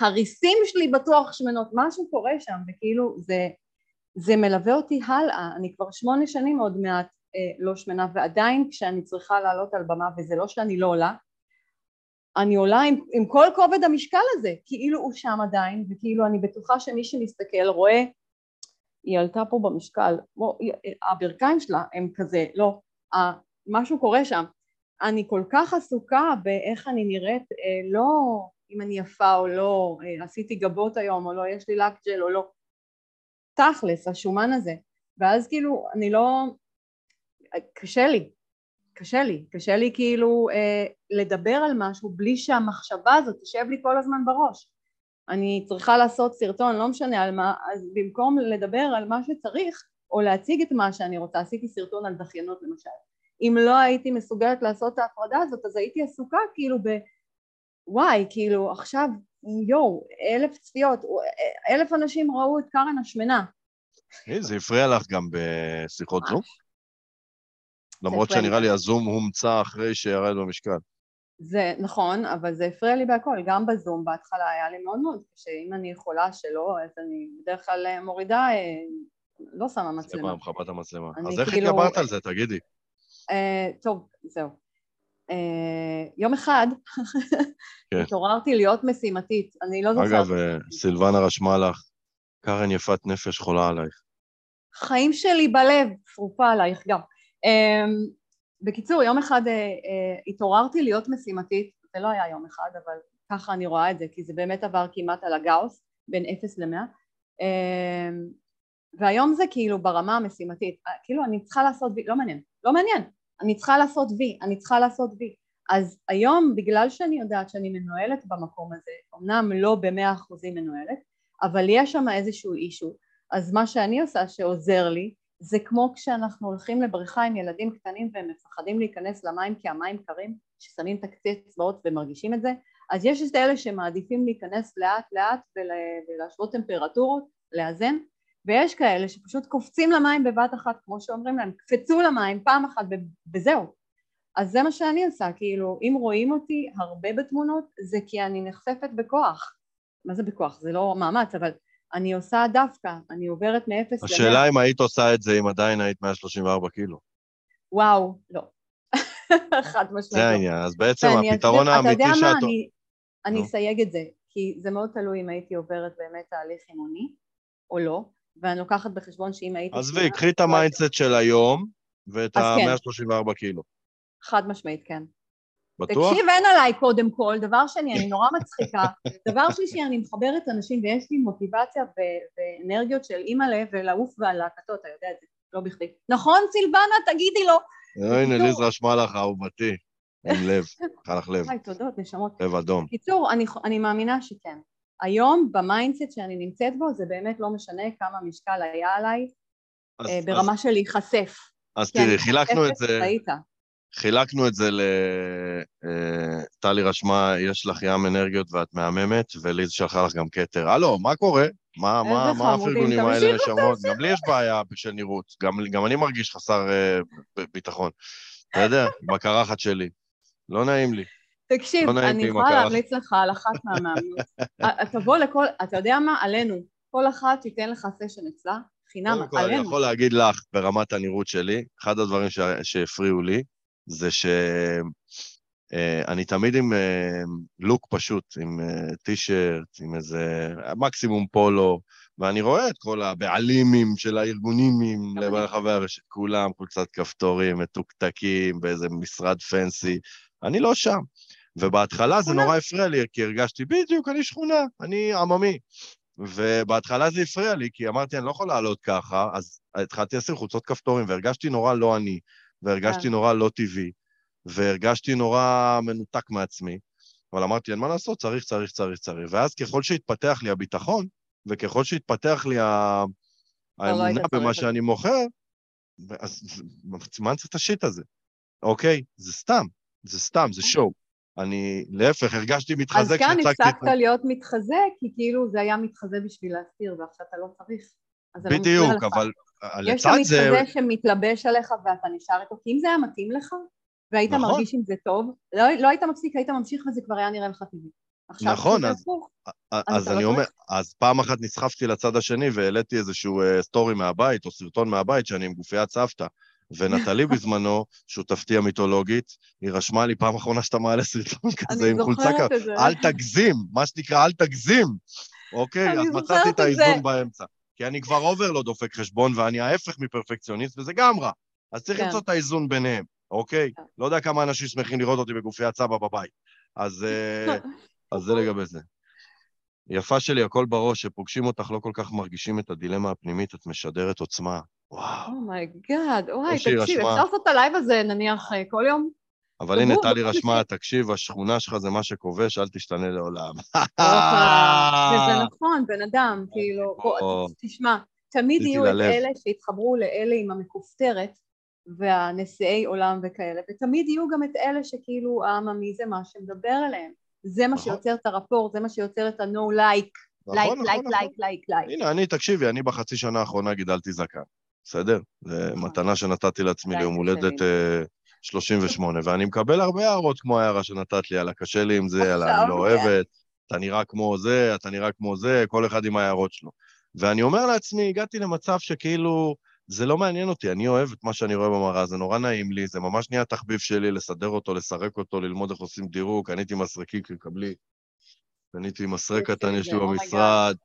הריסים שלי בטוח שמנות, משהו קורה שם, וכאילו זה, זה מלווה אותי הלאה, אני כבר שמונה שנים עוד מעט אה, לא שמנה, ועדיין כשאני צריכה לעלות על במה, וזה לא שאני לא עולה, אני עולה עם, עם כל כובד המשקל הזה, כאילו הוא שם עדיין, וכאילו אני בטוחה שמי שמסתכל רואה, היא עלתה פה במשקל, בוא, היא- הברכיים שלה הם כזה, לא, משהו קורה שם. אני כל כך עסוקה באיך אני נראית, אה, לא אם אני יפה או לא, אה, עשיתי גבות היום או לא, יש לי לק ג'ל או לא, תכלס, השומן הזה. ואז כאילו, אני לא... קשה לי, קשה לי, קשה לי כאילו אה, לדבר על משהו בלי שהמחשבה הזאת תשב לי כל הזמן בראש. אני צריכה לעשות סרטון, לא משנה על מה, אז במקום לדבר על מה שצריך, או להציג את מה שאני רוצה, עשיתי סרטון על דחיינות למשל. אם לא הייתי מסוגלת לעשות את ההפרדה הזאת, אז הייתי עסוקה כאילו ב... וואי, כאילו עכשיו, יואו, אלף צפיות, אלף אנשים ראו את קארן השמנה. היי, זה הפריע לך גם בשיחות זום? למרות שנראה לי. הזום הומצא אחרי שירד במשקל. זה נכון, אבל זה הפריע לי בהכל, גם בזום בהתחלה היה לי מאוד מאוד קשה, אם אני יכולה שלא, אז אני בדרך כלל אה, מורידה, אה, לא שמה מצלמה. מצלמה, מכבת את המצלמה. אז איך כאילו- התגברת על זה, תגידי? אה, טוב, זהו. אה, יום אחד כן. התעוררתי להיות משימתית, אני לא זוכרת. אגב, אה, סילבנה רשמה לך, קארן יפת נפש חולה עלייך. חיים שלי בלב, שרופה עלייך גם. Um, בקיצור, יום אחד uh, uh, התעוררתי להיות משימתית, זה לא היה יום אחד, אבל ככה אני רואה את זה, כי זה באמת עבר כמעט על הגאוס, בין 0 ל-100. והיום זה כאילו ברמה המשימתית, uh, כאילו אני צריכה לעשות וי, לא מעניין, לא מעניין, אני צריכה לעשות וי, אני צריכה לעשות וי. אז היום, בגלל שאני יודעת שאני מנוהלת במקום הזה, אמנם לא במאה אחוזים מנוהלת, אבל יש שם איזשהו אישו, אז מה שאני עושה שעוזר לי זה כמו כשאנחנו הולכים לבריכה עם ילדים קטנים והם מפחדים להיכנס למים כי המים קרים, ששמים את הקצה אצבעות ומרגישים את זה, אז יש את אלה שמעדיפים להיכנס לאט לאט ול, ולהשוות טמפרטורות, לאזן, ויש כאלה שפשוט קופצים למים בבת אחת, כמו שאומרים להם, קפצו למים פעם אחת וזהו. אז זה מה שאני עושה, כאילו, אם רואים אותי הרבה בתמונות, זה כי אני נחשפת בכוח. מה זה בכוח? זה לא מאמץ, אבל אני עושה דווקא, אני עוברת מ-0 ל-100. השאלה אם היית עושה את זה אם עדיין היית 134 קילו. וואו, לא. [laughs] חד משמעית. זה לא. העניין. אז בעצם הפתרון האמיתי אתה יודע מה, שאת... אני, אני נו. אסייג את זה, כי זה מאוד תלוי אם הייתי עוברת באמת תהליך אימוני או לא, ואני לוקחת בחשבון שאם הייתי... עזבי, קחי את ה mindset של היום ואת כן. ה-134 קילו. חד משמעית, כן. בטוח? תקשיב, אין עליי קודם כל, דבר שני, אני נורא מצחיקה, [laughs] דבר שלישי, אני מחברת אנשים ויש לי מוטיבציה ו- ואנרגיות של אימא'לה ולעוף והלהקתות, אתה יודע את זה, לא בכדי. נכון, סילבנה? תגידי לו. הנה, בקיצור- ליז רשמה לך, אהובתי. עם לב, [laughs] חל לך לב, היי, תודות, נשמות. לב אדום. בקיצור, אני, אני מאמינה שכן. היום, ב mindset שאני נמצאת בו, זה באמת לא משנה כמה משקל היה עליי, אז- אה, אז- ברמה של להיחשף. אז תראי, חילקנו את זה, ראית. חילקנו את זה ל... אה, טלי רשמה, יש לך ים אנרגיות ואת מהממת, וליז שלחה לך גם כתר. הלו, מה קורה? מה, מה, מה הפרגונים האלה נשמות? גם לי יש בעיה של נראות, גם, גם אני מרגיש חסר אה, ביטחון. אתה יודע, בקרחת שלי. לא נעים לי. תקשיב, לא אני יכולה. להמליץ לך על אחת מהמאמנות. [laughs] אה, תבוא לכל, אתה יודע מה? עלינו. כל אחת תיתן לך סשן אצלה, חינם, קודם כל, אני עלינו. יכול להגיד לך, ברמת הנראות שלי, אחד הדברים ש... שהפריעו לי, זה שאני תמיד עם אה, לוק פשוט, עם אה, טי-שירט, עם איזה מקסימום פולו, ואני רואה את כל הבעלימים של הארגונים אני. ברחבי הרשת, כולם חולצת כפתורים, מתוקתקים, באיזה משרד פנסי. אני לא שם. ובהתחלה זה. נורא הפריע לי, כי הרגשתי, בדיוק, אני שכונה, אני עממי. ובהתחלה זה הפריע לי, כי אמרתי, אני לא יכול לעלות ככה, אז התחלתי לשים חולצות כפתורים, והרגשתי נורא לא אני, והרגשתי כן. נורא לא טבעי, והרגשתי נורא מנותק מעצמי. אבל אמרתי, אין מה לעשות, צריך, צריך, צריך, צריך. ואז ככל שהתפתח לי הביטחון, וככל שהתפתח לי. לא האמונה במה. שאני מוכר, אז מה אני צריך את השיט הזה? אוקיי? זה סתם, זה סתם, זה שואו. אני, להפך, הרגשתי אז מתחזק כאן כשהצגתי את הפסקת להיות מתחזה, כי כאילו זה היה מתחזה בשביל להסתיר, ועכשיו אתה לא צריך. אז זה לא מפריע בדיוק, לך. אבל יש שם לצד זה... מתחזה שמתלבש עליך ואתה נשאר איתו, כי אם זה היה מתאים לך, והיית נכון. מרגיש עם זה טוב, לא, לא היית מפסיק, היית ממשיך וזה כבר היה נראה לך טבעי. נכון, אז- הפוך, אז אתה לא אני אומר. אז פעם אחת נסחפתי לצד השני והעליתי איזשהו אה, סטורי מהבית, או סרטון מהבית, שאני עם גופיית סבתא. ונטלי בזמנו, שותפתי המיתולוגית, היא רשמה לי פעם אחרונה שאתה מעלה סרטון כזה עם חולצה זוכרת כזאת. את זה. אל תגזים, מה שנקרא, אל תגזים. אוקיי? אז מצאתי את האיזון. באמצע. כי אני כבר over לא דופק חשבון, ואני ההפך מפרפקציוניסט, וזה גם רע. אז צריך כן. למצוא את האיזון ביניהם, אוקיי? כן. לא יודע כמה אנשים שמחים לראות אותי בגופיית סבא בבית. אז, אה, [laughs] אז זה לגבי זה. יפה שלי, הכל בראש, שפוגשים אותך לא כל כך מרגישים את הדילמה הפנימית, את משדרת עוצמה. וואו. oh my God, וואי, יש לי תקשיב, רשמה. אפשר לעשות את הלייב הזה נניח אה, כל יום? אבל הנה, טלי רשמה. תקשיב, השכונה שלך זה מה שכובש, אל תשתנה לעולם. וזה [laughs] נכון, בן אדם, כאילו, בוא, או. תשמע, תמיד יהיו את. אלה שיתחברו לאלה עם המכופתרת והנשיאי עולם וכאלה, ותמיד יהיו גם את אלה שכאילו העממי זה מה שמדבר אליהם. זה מה נכון. שיוצר את הרפור, זה מה שיוצר את ה-no like, like, like, like, like, like. הנה, אני, תקשיבי, אני בחצי שנה האחרונה גידלתי זקן, בסדר? זו נכון. מתנה שנתתי לעצמי ליום הולדת שלי. אה, 38, ואני מקבל הרבה הערות כמו ההערה שנתת לי, על הקשה לי עם זה, על אני לא כן. אוהבת, אתה נראה כמו זה, אתה נראה כמו זה, כל אחד עם ההערות שלו. ואני אומר לעצמי, הגעתי למצב שכאילו, זה לא מעניין אותי, אני אוהב את מה שאני רואה במראה, זה נורא נעים לי, זה ממש נהיה תחביב שלי לסדר אותו, לסרק אותו, ללמוד איך עושים דירוג, קניתי מסרקים, קבלי. קניתי מסרק קטן, יש לי במשרד,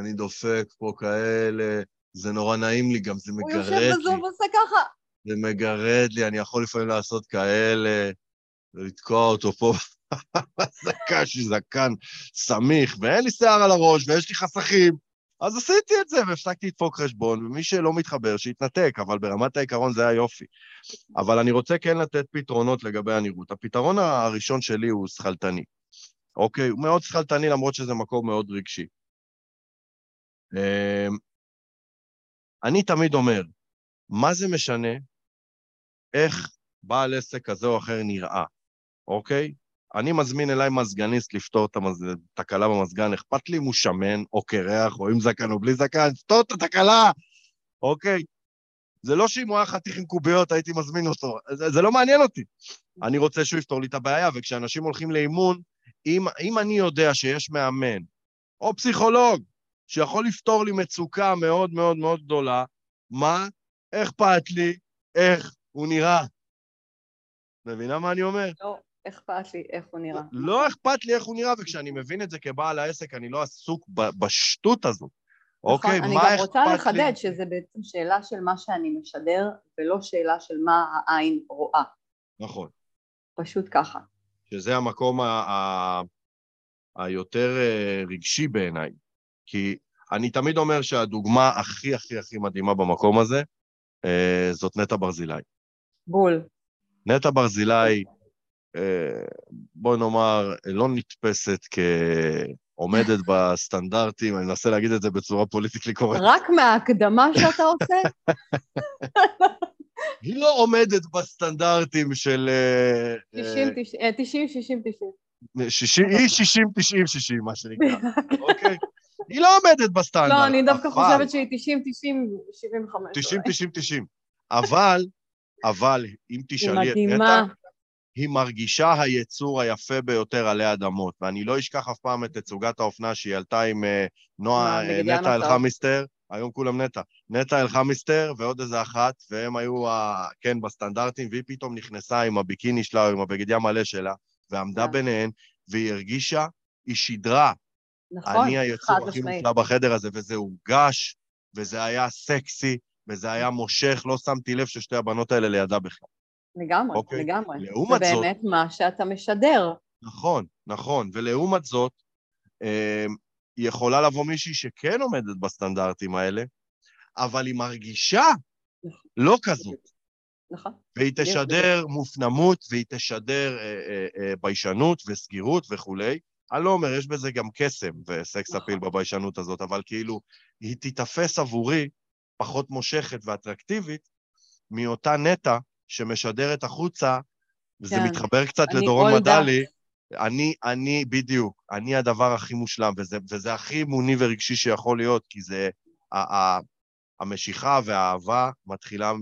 אני דופק פה כאלה, זה נורא נעים לי, גם זה הוא מגרד יושב לי, בזום ועושה ככה. זה מגרד לי, אני יכול לפעמים לעשות כאלה, לתקוע אותו פה בזקן, יש לי זקן סמיך, ואין לי שיער על הראש, ויש לי חסכים. אז עשיתי את זה, והפסקתי לדפוק חשבון, ומי שלא מתחבר, שיתנתק, אבל ברמת העיקרון זה היופי. אבל אני רוצה כן לתת פתרונות לגבי הנראות. הפתרון הראשון שלי הוא שכלתני. אוקיי? הוא מאוד שכלתני, למרות שזה מקום מאוד רגשי. אמ, אני תמיד אומר, מה זה משנה איך בעל עסק כזה או אחר נראה, אוקיי? אני מזמין אליי מזגניסט לפתור את המז... תקלה במזגן, אכפת לי אם הוא שמן או קרח או עם זקן או בלי זקן, תפתור את התקלה, אוקיי? זה לא שאם הוא היה חתיך עם קוביות הייתי מזמין אותו, זה, זה לא מעניין אותי. אני רוצה שהוא יפתור לי את הבעיה, וכשאנשים הולכים לאימון, אם, אם אני יודע שיש מאמן או פסיכולוג שיכול לפתור לי מצוקה מאוד מאוד מאוד גדולה, מה אכפת לי איך הוא נראה? מבינה מה אני אומר? לא, אכפת לי איך הוא נראה. לא אכפת לי איך הוא נראה, וכשאני מבין את זה כבעל העסק, אני לא עסוק בשטות הזאת. נכון, אוקיי, אני מה גם אכפת רוצה לי? לחדד שזה בעצם שאלה של מה שאני משדר, ולא שאלה של מה העין רואה. נכון. פשוט ככה. שזה המקום ה- ה- היותר אה, רגשי בעיניי. כי אני תמיד אומר שהדוגמה הכי הכי הכי מדהימה במקום הזה, אה, זאת נטע ברזילי. בול. נטע ברזילי, בוא נאמר, לא נתפסת כעומדת בסטנדרטים, אני מנסה להגיד את זה בצורה פוליטיקלי קורקט. רק מההקדמה שאתה עושה, היא לא עומדת בסטנדרטים של... אה, 90, 90, אה, 90, 60, 90. אה, 60, היא 60, 90, 60, מה שנקרא, [laughs] אוקיי? היא לא עומדת בסטנדרט. לא, אני דווקא חושבת שהיא 90, 90, 75. 90, 90, 90. אבל, אבל, אם תשאלי את מדהימה. נטע, היא מרגישה היצור היפה ביותר עלי אדמות, ואני לא אשכח אף פעם את תצוגת האופנה שהיא עלתה עם אה, נועה, אה, נטע? אלחמיסטר, היום כולם נטע, נטע אלחמיסטר ועוד איזה אחת, והם היו, ה- כן, בסטנדרטים, והיא פתאום נכנסה עם הביקיני שלה, עם הבגד ים מלא שלה, ועמדה כן. ביניהן, והיא הרגישה, היא שידרה, נכון, אני היצור הכי. מופלא בחדר הזה, וזה הורגש, וזה היה סקסי, וזה היה מושך, לא שמתי לב ששתי הבנות האלה לידה בכלל. לגמרי, אוקיי. לגמרי. לעומת זה זאת- באמת מה שאתה משדר. נכון, נכון. ולעומת זאת, אה, יכולה לבוא מישהי שכן עומדת בסטנדרטים האלה, אבל היא מרגישה לא כזאת. נכון. והיא. תשדר מופנמות, והיא תשדר אה, אה, אה, ביישנות וסגירות וכולי. אני לא אומר, יש בזה גם קסם וסקס נכון. אפיל בביישנות הזאת, אבל כאילו, היא תיתפס עבורי פחות מושכת ואטרקטיבית מאותה נטע שמשדרת החוצה, וזה כן. מתחבר קצת לדורון מדלי. אני, אני, בדיוק, אני הדבר הכי מושלם, וזה, וזה הכי אמוני ורגשי שיכול להיות, כי זה, ה, ה, המשיכה והאהבה מתחילה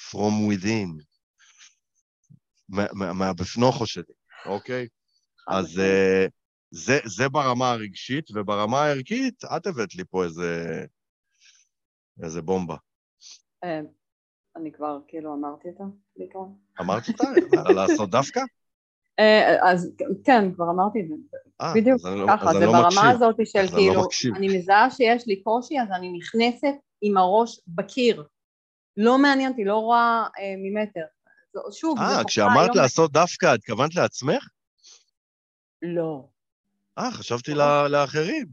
from within, מה- מה- מהבפנוכו שלי, אוקיי? אז. אה, זה, זה ברמה הרגשית, וברמה הערכית, את הבאת לי פה איזה, איזה בומבה. אני כבר כאילו אמרתי אותה בעיקרון. אמרת אותה? לעשות דווקא? אה, אז כן, כבר אמרתי את זה. אה, בדיוק, לא- ככה, זה לא ברמה. הזאת של לא כאילו. אני מזהה שיש לי קושי, אז אני נכנסת עם הראש בקיר. לא מעניין אותי, לא רואה אה, ממטר. שוב, אה, כשאמרת לעשות דווקא, התכוונת לעצמך? לא, אה, חשבתי לאחרים,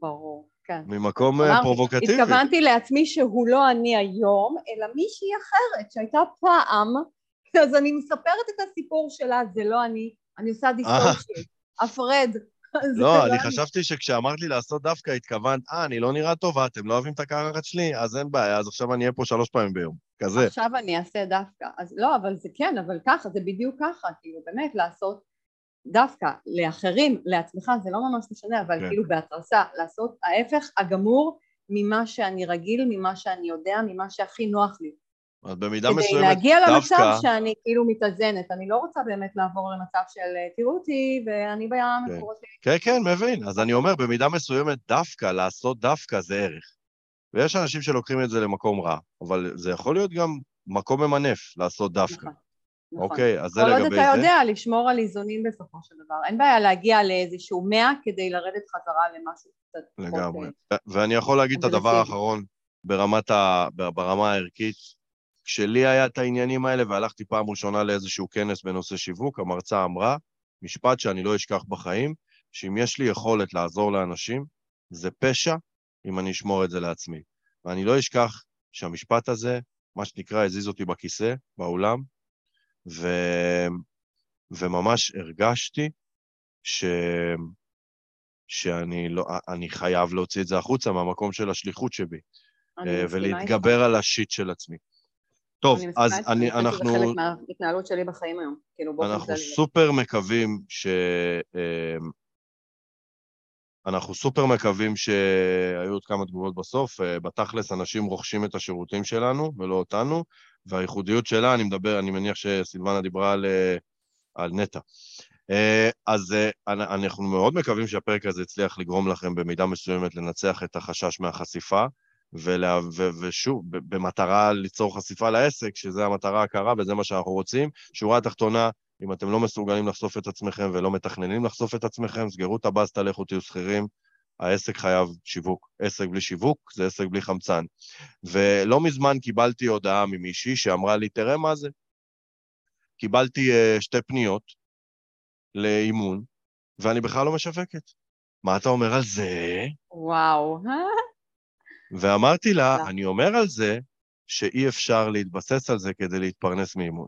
ברור, כן. ממקום אה, אמרתי, פרובוקטיבי. התכוונתי לעצמי שהוא לא אני היום, אלא מישהי אחרת שהייתה פעם, אז אני מספרת את הסיפור שלה, זה לא אני, אני עושה distortion, הפרד. זה לא, אני אני. חשבתי שכשאמרת לי לעשות דווקא, התכוונת, אה, אני לא נראה טובה, אתם לא אוהבים את הקרחת שלי? אז אין בעיה, אז עכשיו אני אהיה פה שלוש פעמים ביום. כזה. עכשיו אני אעשה דווקא. אז לא, אבל זה כן, אבל ככה, זה בדיוק ככה, כאילו באמת לעשות דווקא לאחרים, לעצמך, זה לא ממש משנה, אבל כן. כאילו בהתרסה, לעשות ההפך הגמור ממה שאני רגיל, ממה שאני יודע, ממה שהכי נוח לי. אז במידה כדי מסוימת, להגיע למצב דווקא, שאני כאילו מתאזנת, אני לא רוצה באמת לעבור למצב של אה, תראו אותי ואני בים כן. כן, כן, מבין. אז אני אומר, במידה מסוימת, דווקא, לעשות דווקא זה ערך. ויש אנשים שלוקחים את זה למקום רע, אבל זה יכול להיות גם מקום ממנף, לעשות דווקא. נכון, נכון. אוקיי, אז זה כל עוד לגבי אתה זה. יודע לשמור על איזונים בסופו של דבר. אין בעיה להגיע לאיזשהו מאה כדי לרדת חזרה למשהו קצת. לגמרי. אה, ואני יכול להגיד את הדבר. האחרון ברמת ה... ברמה הערכית. כשלי היה את העניינים האלה והלכתי פעם ראשונה לאיזשהו כנס בנושא שיווק, המרצה אמרה, משפט שאני לא אשכח בחיים, שאם יש לי יכולת לעזור לאנשים, זה פשע אם אני אשמור את זה לעצמי. ואני לא אשכח שהמשפט הזה, מה שנקרא, הזיז אותי בכיסא, באולם, ו... וממש הרגשתי ש... שאני לא, אני חייב להוציא את זה החוצה מהמקום של השליחות שבי, אני אה, מסכימה. ולהתגבר על השיט של עצמי. טוב, אני מסכימה אז אני, חושבת אנחנו, שזה חלק מההתנהלות שלי בחיים היום, כאילו באופן אנחנו כללי. סופר מקווים ש... אה, אנחנו סופר מקווים שהיו עוד כמה תגובות בסוף. אה, בתכלס, אנשים רוכשים את השירותים שלנו ולא אותנו, והייחודיות שלה, אני מדבר, אני מניח שסילבנה דיברה על, אה, על נטע. אה, אז אה, אנ- אנחנו מאוד מקווים שהפרק הזה הצליח לגרום לכם במידה מסוימת לנצח את החשש מהחשיפה, ולה, ו, ושוב, במטרה ליצור חשיפה לעסק, שזה המטרה הקרה וזה מה שאנחנו רוצים. שורה התחתונה, אם אתם לא מסוגלים לחשוף את עצמכם ולא מתכננים לחשוף את עצמכם, סגרו את הבסטה, לכו תהיו שכירים. העסק חייב שיווק. עסק בלי שיווק זה עסק בלי חמצן. ולא מזמן קיבלתי הודעה ממישהי שאמרה לי, תראה מה זה. קיבלתי uh, שתי פניות לאימון, ואני בכלל לא משווקת. מה אתה אומר על זה? וואו. ואמרתי לה, אני אומר על זה שאי אפשר להתבסס על זה כדי להתפרנס מאימון.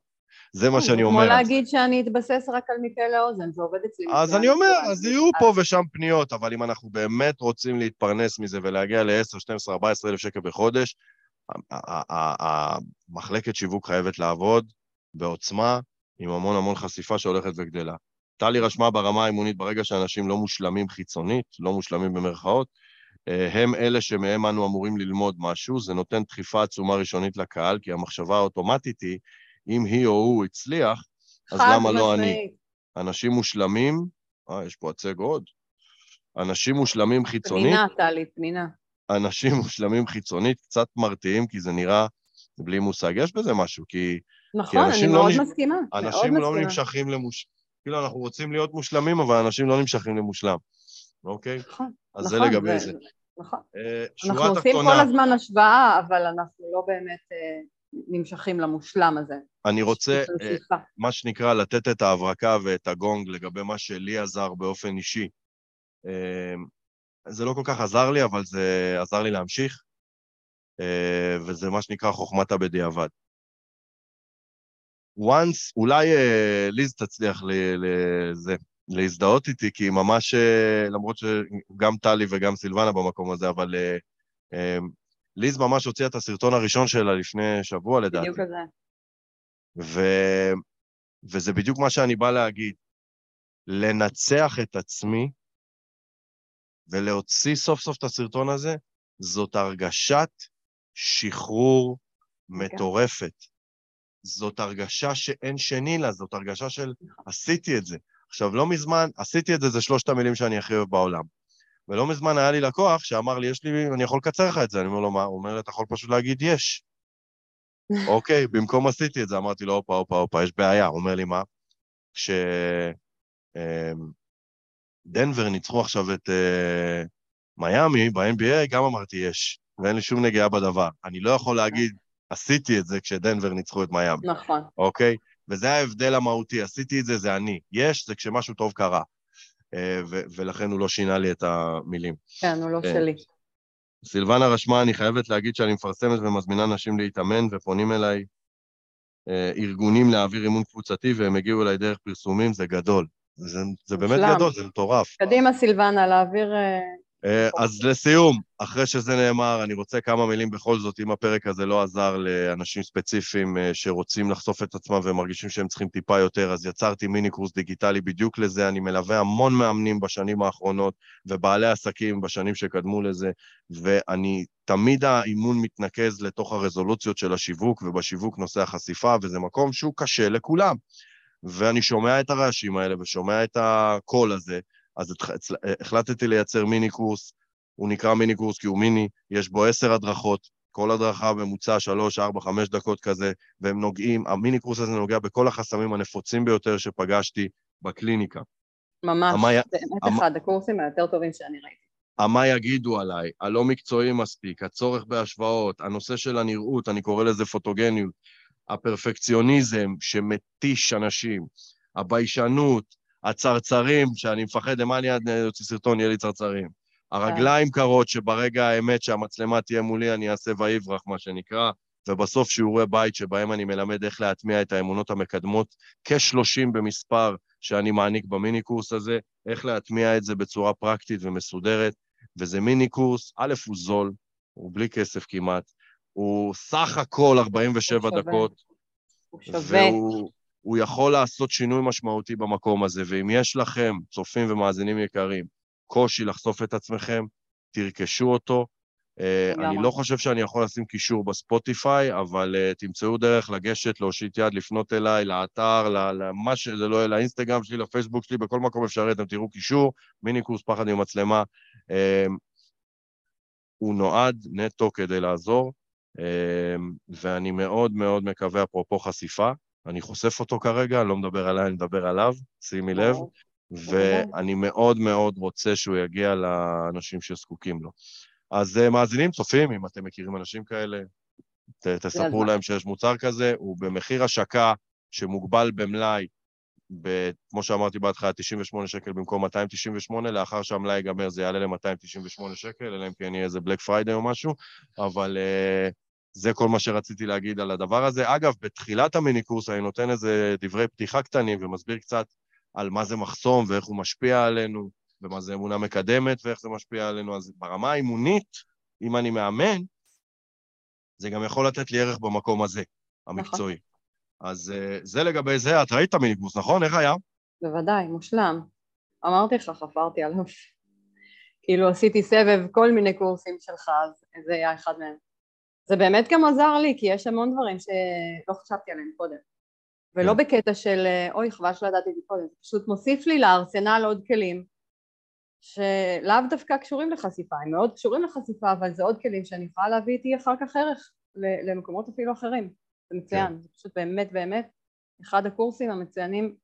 זה מה שאני אומר. כמו להגיד שאני אתבסס רק על מפה לאוזן, זה עובד אצלי. אז אני אומר, אז יהיו פה ושם פניות, אבל אם אנחנו באמת רוצים להתפרנס מזה ולהגיע ל-10, 12, 14 אלף שקל בחודש, המחלקת שיווק חייבת לעבוד בעוצמה, עם המון המון חשיפה שהולכת וגדלה. טלי רשמה ברמה האימונית, ברגע שאנשים לא מושלמים חיצונית, לא מושלמים במרכאות, אה, הם אלה שמהם אנו אמורים ללמוד משהו, זה נותן דחיפה עצומה ראשונית לקהל, כי המחשבה האוטומטית היא, אם היא או הוא הצליח, אז למה לא אני? אנשים מושלמים, אה, יש פה הצג עוד. אנשים מושלמים חיצונית... פנינה, טלי, פנינה. אנשים מושלמים חיצונית קצת מרתיעים, כי זה נראה בלי מושג. יש בזה משהו, כי... נכון, אני לא מאוד נש... מסכימה. אנשים מאוד לא מסכימה. נמשכים למוש... כאילו, אנחנו רוצים להיות מושלמים, אבל אנשים לא נמשכים למושלם, אוקיי? נכון, אז נכון, זה לגבי זה... זה. נכון. אה, אנחנו שורה עושים תחתונה, כל הזמן השוואה, אבל אנחנו לא באמת אה, נמשכים למושלם הזה. אני רוצה, אה. מה שנקרא, לתת את ההברקה ואת הגונג לגבי מה שלי עזר באופן אישי. אה, זה לא כל כך עזר לי, אבל זה עזר לי להמשיך, אה, וזה מה שנקרא חוכמת הבדיעבד. once, אולי ליז תצליח ל- לזה, להזדהות איתי, כי ממש, למרות שגם טלי וגם סילבנה במקום הזה, אבל ליז ממש הוציאה את הסרטון הראשון שלה לפני שבוע לדעתי. בדיוק כזה. ו... וזה בדיוק מה שאני בא להגיד. לנצח את עצמי ולהוציא סוף סוף את הסרטון הזה, זאת הרגשת שחרור מטורפת. זאת הרגשה שאין שני לה, זאת הרגשה של עשיתי את זה. עכשיו, לא מזמן, עשיתי את זה, זה שלושת המילים שאני הכי אוהב בעולם. ולא מזמן היה לי לקוח שאמר לי, יש לי, אני יכול לקצר לך את זה. אני אומר לו, מה? הוא אומר לי, אתה יכול פשוט להגיד יש. [laughs] אוקיי, במקום עשיתי את זה, אמרתי לו, הופה, הופה, הופה, יש בעיה. הוא אומר לי, מה? כשדנבר ניצחו עכשיו את אה, מיאמי ב-NBA, גם אמרתי יש, ואין לי שום נגיעה בדבר. אני לא יכול להגיד, עשיתי את זה כשדנבר ניצחו את מיאמי, נכון. אוקיי? וזה ההבדל המהותי, עשיתי את זה, זה אני. יש, זה כשמשהו טוב קרה. אה, ו- ולכן הוא לא שינה לי את המילים. כן, הוא לא כן. שלי. סילבנה רשמה, אני חייבת להגיד שאני מפרסמת ומזמינה נשים להתאמן, ופונים אליי אה, ארגונים להעביר אימון קבוצתי, והם הגיעו אליי דרך פרסומים, זה גדול. זה, זה באמת. גדול, זה מטורף. קדימה, סילבנה, להעביר... אה, אז לסיום, אחרי שזה נאמר, אני רוצה כמה מילים בכל זאת, אם הפרק הזה לא עזר לאנשים ספציפיים אה, שרוצים לחשוף את עצמם ומרגישים שהם צריכים טיפה יותר, אז יצרתי מיני קורס דיגיטלי בדיוק לזה. אני מלווה המון מאמנים בשנים האחרונות ובעלי עסקים בשנים שקדמו לזה, ואני, תמיד האימון מתנקז לתוך הרזולוציות של השיווק, ובשיווק נושא החשיפה, וזה מקום שהוא קשה לכולם. ואני שומע את הרעשים האלה ושומע את הקול הזה, אז הצל- החלטתי לייצר מיני קורס, הוא נקרא מיני קורס כי הוא מיני, יש בו עשר הדרכות, כל הדרכה בממוצע שלוש, ארבע, חמש דקות כזה, והם נוגעים, המיני קורס הזה נוגע בכל החסמים הנפוצים ביותר שפגשתי בקליניקה. ממש, המה- באמת המה- אחד הקורסים היותר טובים שאני ראיתי. מה יגידו עליי, הלא מקצועי מספיק, הצורך בהשוואות, הנושא של הנראות, אני קורא לזה פוטוגניות, הפרפקציוניזם שמתיש אנשים, הביישנות, הצרצרים, שאני מפחד, למה אני אוציא סרטון, יהיה לי צרצרים. הרגליים קרות, שברגע האמת שהמצלמה תהיה מולי, אני אעשה ויברח, מה שנקרא, ובסוף שיעורי בית שבהם אני מלמד איך להטמיע את האמונות המקדמות, כ-30 במספר שאני מעניק במיני קורס הזה, איך להטמיע את זה בצורה פרקטית ומסודרת, וזה מיני קורס, א', הוא זול, הוא בלי כסף כמעט, הוא סך הכל 47 הוא שווה. דקות, הוא שווה. והוא הוא יכול לעשות שינוי משמעותי במקום הזה, ואם יש לכם, צופים ומאזינים יקרים, קושי לחשוף את עצמכם, תרכשו אותו. אה. אני לא חושב שאני יכול לשים קישור בספוטיפיי, אבל uh, תמצאו דרך לגשת, להושיט יד, לפנות אליי, לאתר, למה שזה לא יהיה, לאינסטגרם שלי, לפייסבוק שלי, בכל מקום אפשרי, אתם תראו קישור, מיני קורס פחד עם מצלמה. אה, הוא נועד נטו כדי לעזור, אה, ואני מאוד מאוד מקווה, אפרופו חשיפה, אני חושף אותו כרגע, אני לא מדבר עליי, אני מדבר עליו, שימי לב, ואני מאוד מאוד רוצה שהוא יגיע לאנשים שזקוקים לו. אז אה, מאזינים, צופים, אם אתם מכירים אנשים כאלה, ת, תספרו להם שיש מוצר כזה, הוא במחיר השקה שמוגבל במלאי, ב, כמו שאמרתי בהתחלה, 98 שקל במקום 298, לאחר שהמלאי ייגמר זה יעלה ל-298 שקל, אלא אם כן יהיה איזה בלק פריידי או משהו, אבל uh, זה כל מה שרציתי להגיד על הדבר הזה. אגב, בתחילת המיני קורס אני נותן איזה דברי פתיחה קטנים ומסביר קצת על מה זה מחסום ואיך הוא משפיע עלינו, ומה זה אמונה מקדמת ואיך זה משפיע עלינו. אז ברמה האימונית, אם אני מאמן, זה גם יכול לתת לי ערך במקום הזה, המקצועי. נכון. אז uh, זה לגבי זה, את ראית את המיניבוס, נכון? איך היה? בוודאי, מושלם. אמרתי לך, חפרתי עליו. כאילו עשיתי סבב כל מיני קורסים שלך, אז זה היה אחד מהם. זה באמת גם עזר לי, כי יש המון דברים שלא חשבתי עליהם קודם. ולא כן. בקטע של אוי חבל שלא ידעתי את זה קודם, פשוט מוסיף לי לארסנל עוד כלים שלאו דווקא קשורים לחשיפה, הם מאוד קשורים לחשיפה אבל זה עוד כלים שאני יכולה להביא איתי אחר כך ערך למקומות אפילו אחרים, זה מצוין, כן. זה פשוט באמת באמת אחד הקורסים המצוינים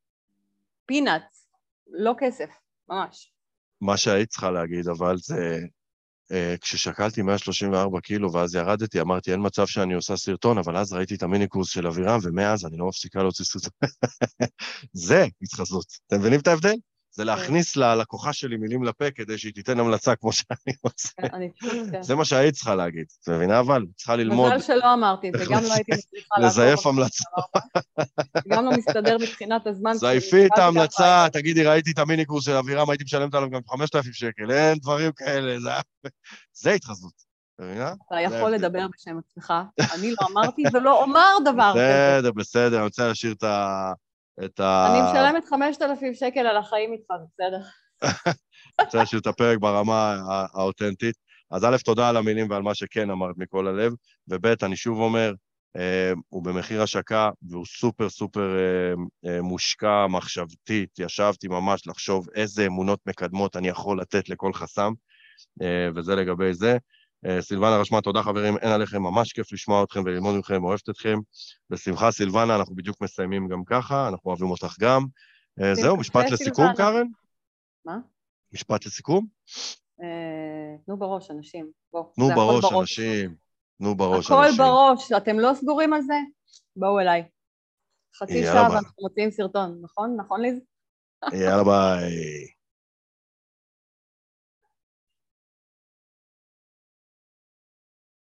פינאץ, לא כסף, ממש. מה שהיית צריכה להגיד אבל זה כששקלתי 134 קילו ואז ירדתי, אמרתי, אין מצב שאני עושה סרטון, אבל אז ראיתי את המיני קורס של אבירם, ומאז אני לא מפסיקה להוציא סרטון. [laughs] זה התחזות. אתם מבינים את ההבדל? זה כן. להכניס ללקוחה שלי מילים לפה כדי שהיא תיתן המלצה כמו שאני [laughs] רוצה. כן, זה מה שהיית צריכה להגיד, את מבינה אבל? צריכה ללמוד. מזל שלא אמרתי את זה, גם לא הייתי [laughs] מצליחה לעבור. לזייף המלצה. גם לא מסתדר מבחינת הזמן. זייפי את ההמלצה, תגידי, ראיתי את המיני קורס של אבירם, הייתי משלמת עליו גם 5,000 שקל, אין דברים כאלה, זה התחזות. אתה יכול לדבר בשם עצמך, אני לא אמרתי ולא אומר דבר כזה. בסדר, בסדר, אני רוצה להשאיר את ה... את ה... אני משלמת 5,000 שקל על החיים איתך, בסדר. אני רוצה להשאיר את הפרק ברמה האותנטית. אז א', תודה על המילים ועל מה שכן אמרת מכל הלב, וב', אני שוב אומר, אה, הוא במחיר השקה והוא סופר סופר אה, אה, מושקע מחשבתית, ישבתי ממש לחשוב איזה אמונות מקדמות אני יכול לתת לכל חסם, וזה לגבי זה. אה, סילבנה רשמה, תודה חברים, אין עליכם, ממש כיף לשמוע אתכם וללמוד מכם, אוהבת אתכם. בשמחה, סילבנה, אנחנו בדיוק מסיימים גם ככה, אנחנו אוהבים אותך גם. אה, זהו, משפט לסיכום, קארן? מה? משפט לסיכום? אה, תנו בראש, אנשים. תנו בראש, אנשים. תנו בראש, אנשים. הכל בראש, אתם לא סגורים על זה? בואו אליי. חצי שעה ואנחנו מוציאים סרטון, נכון? נכון ליז? יאללה ביי.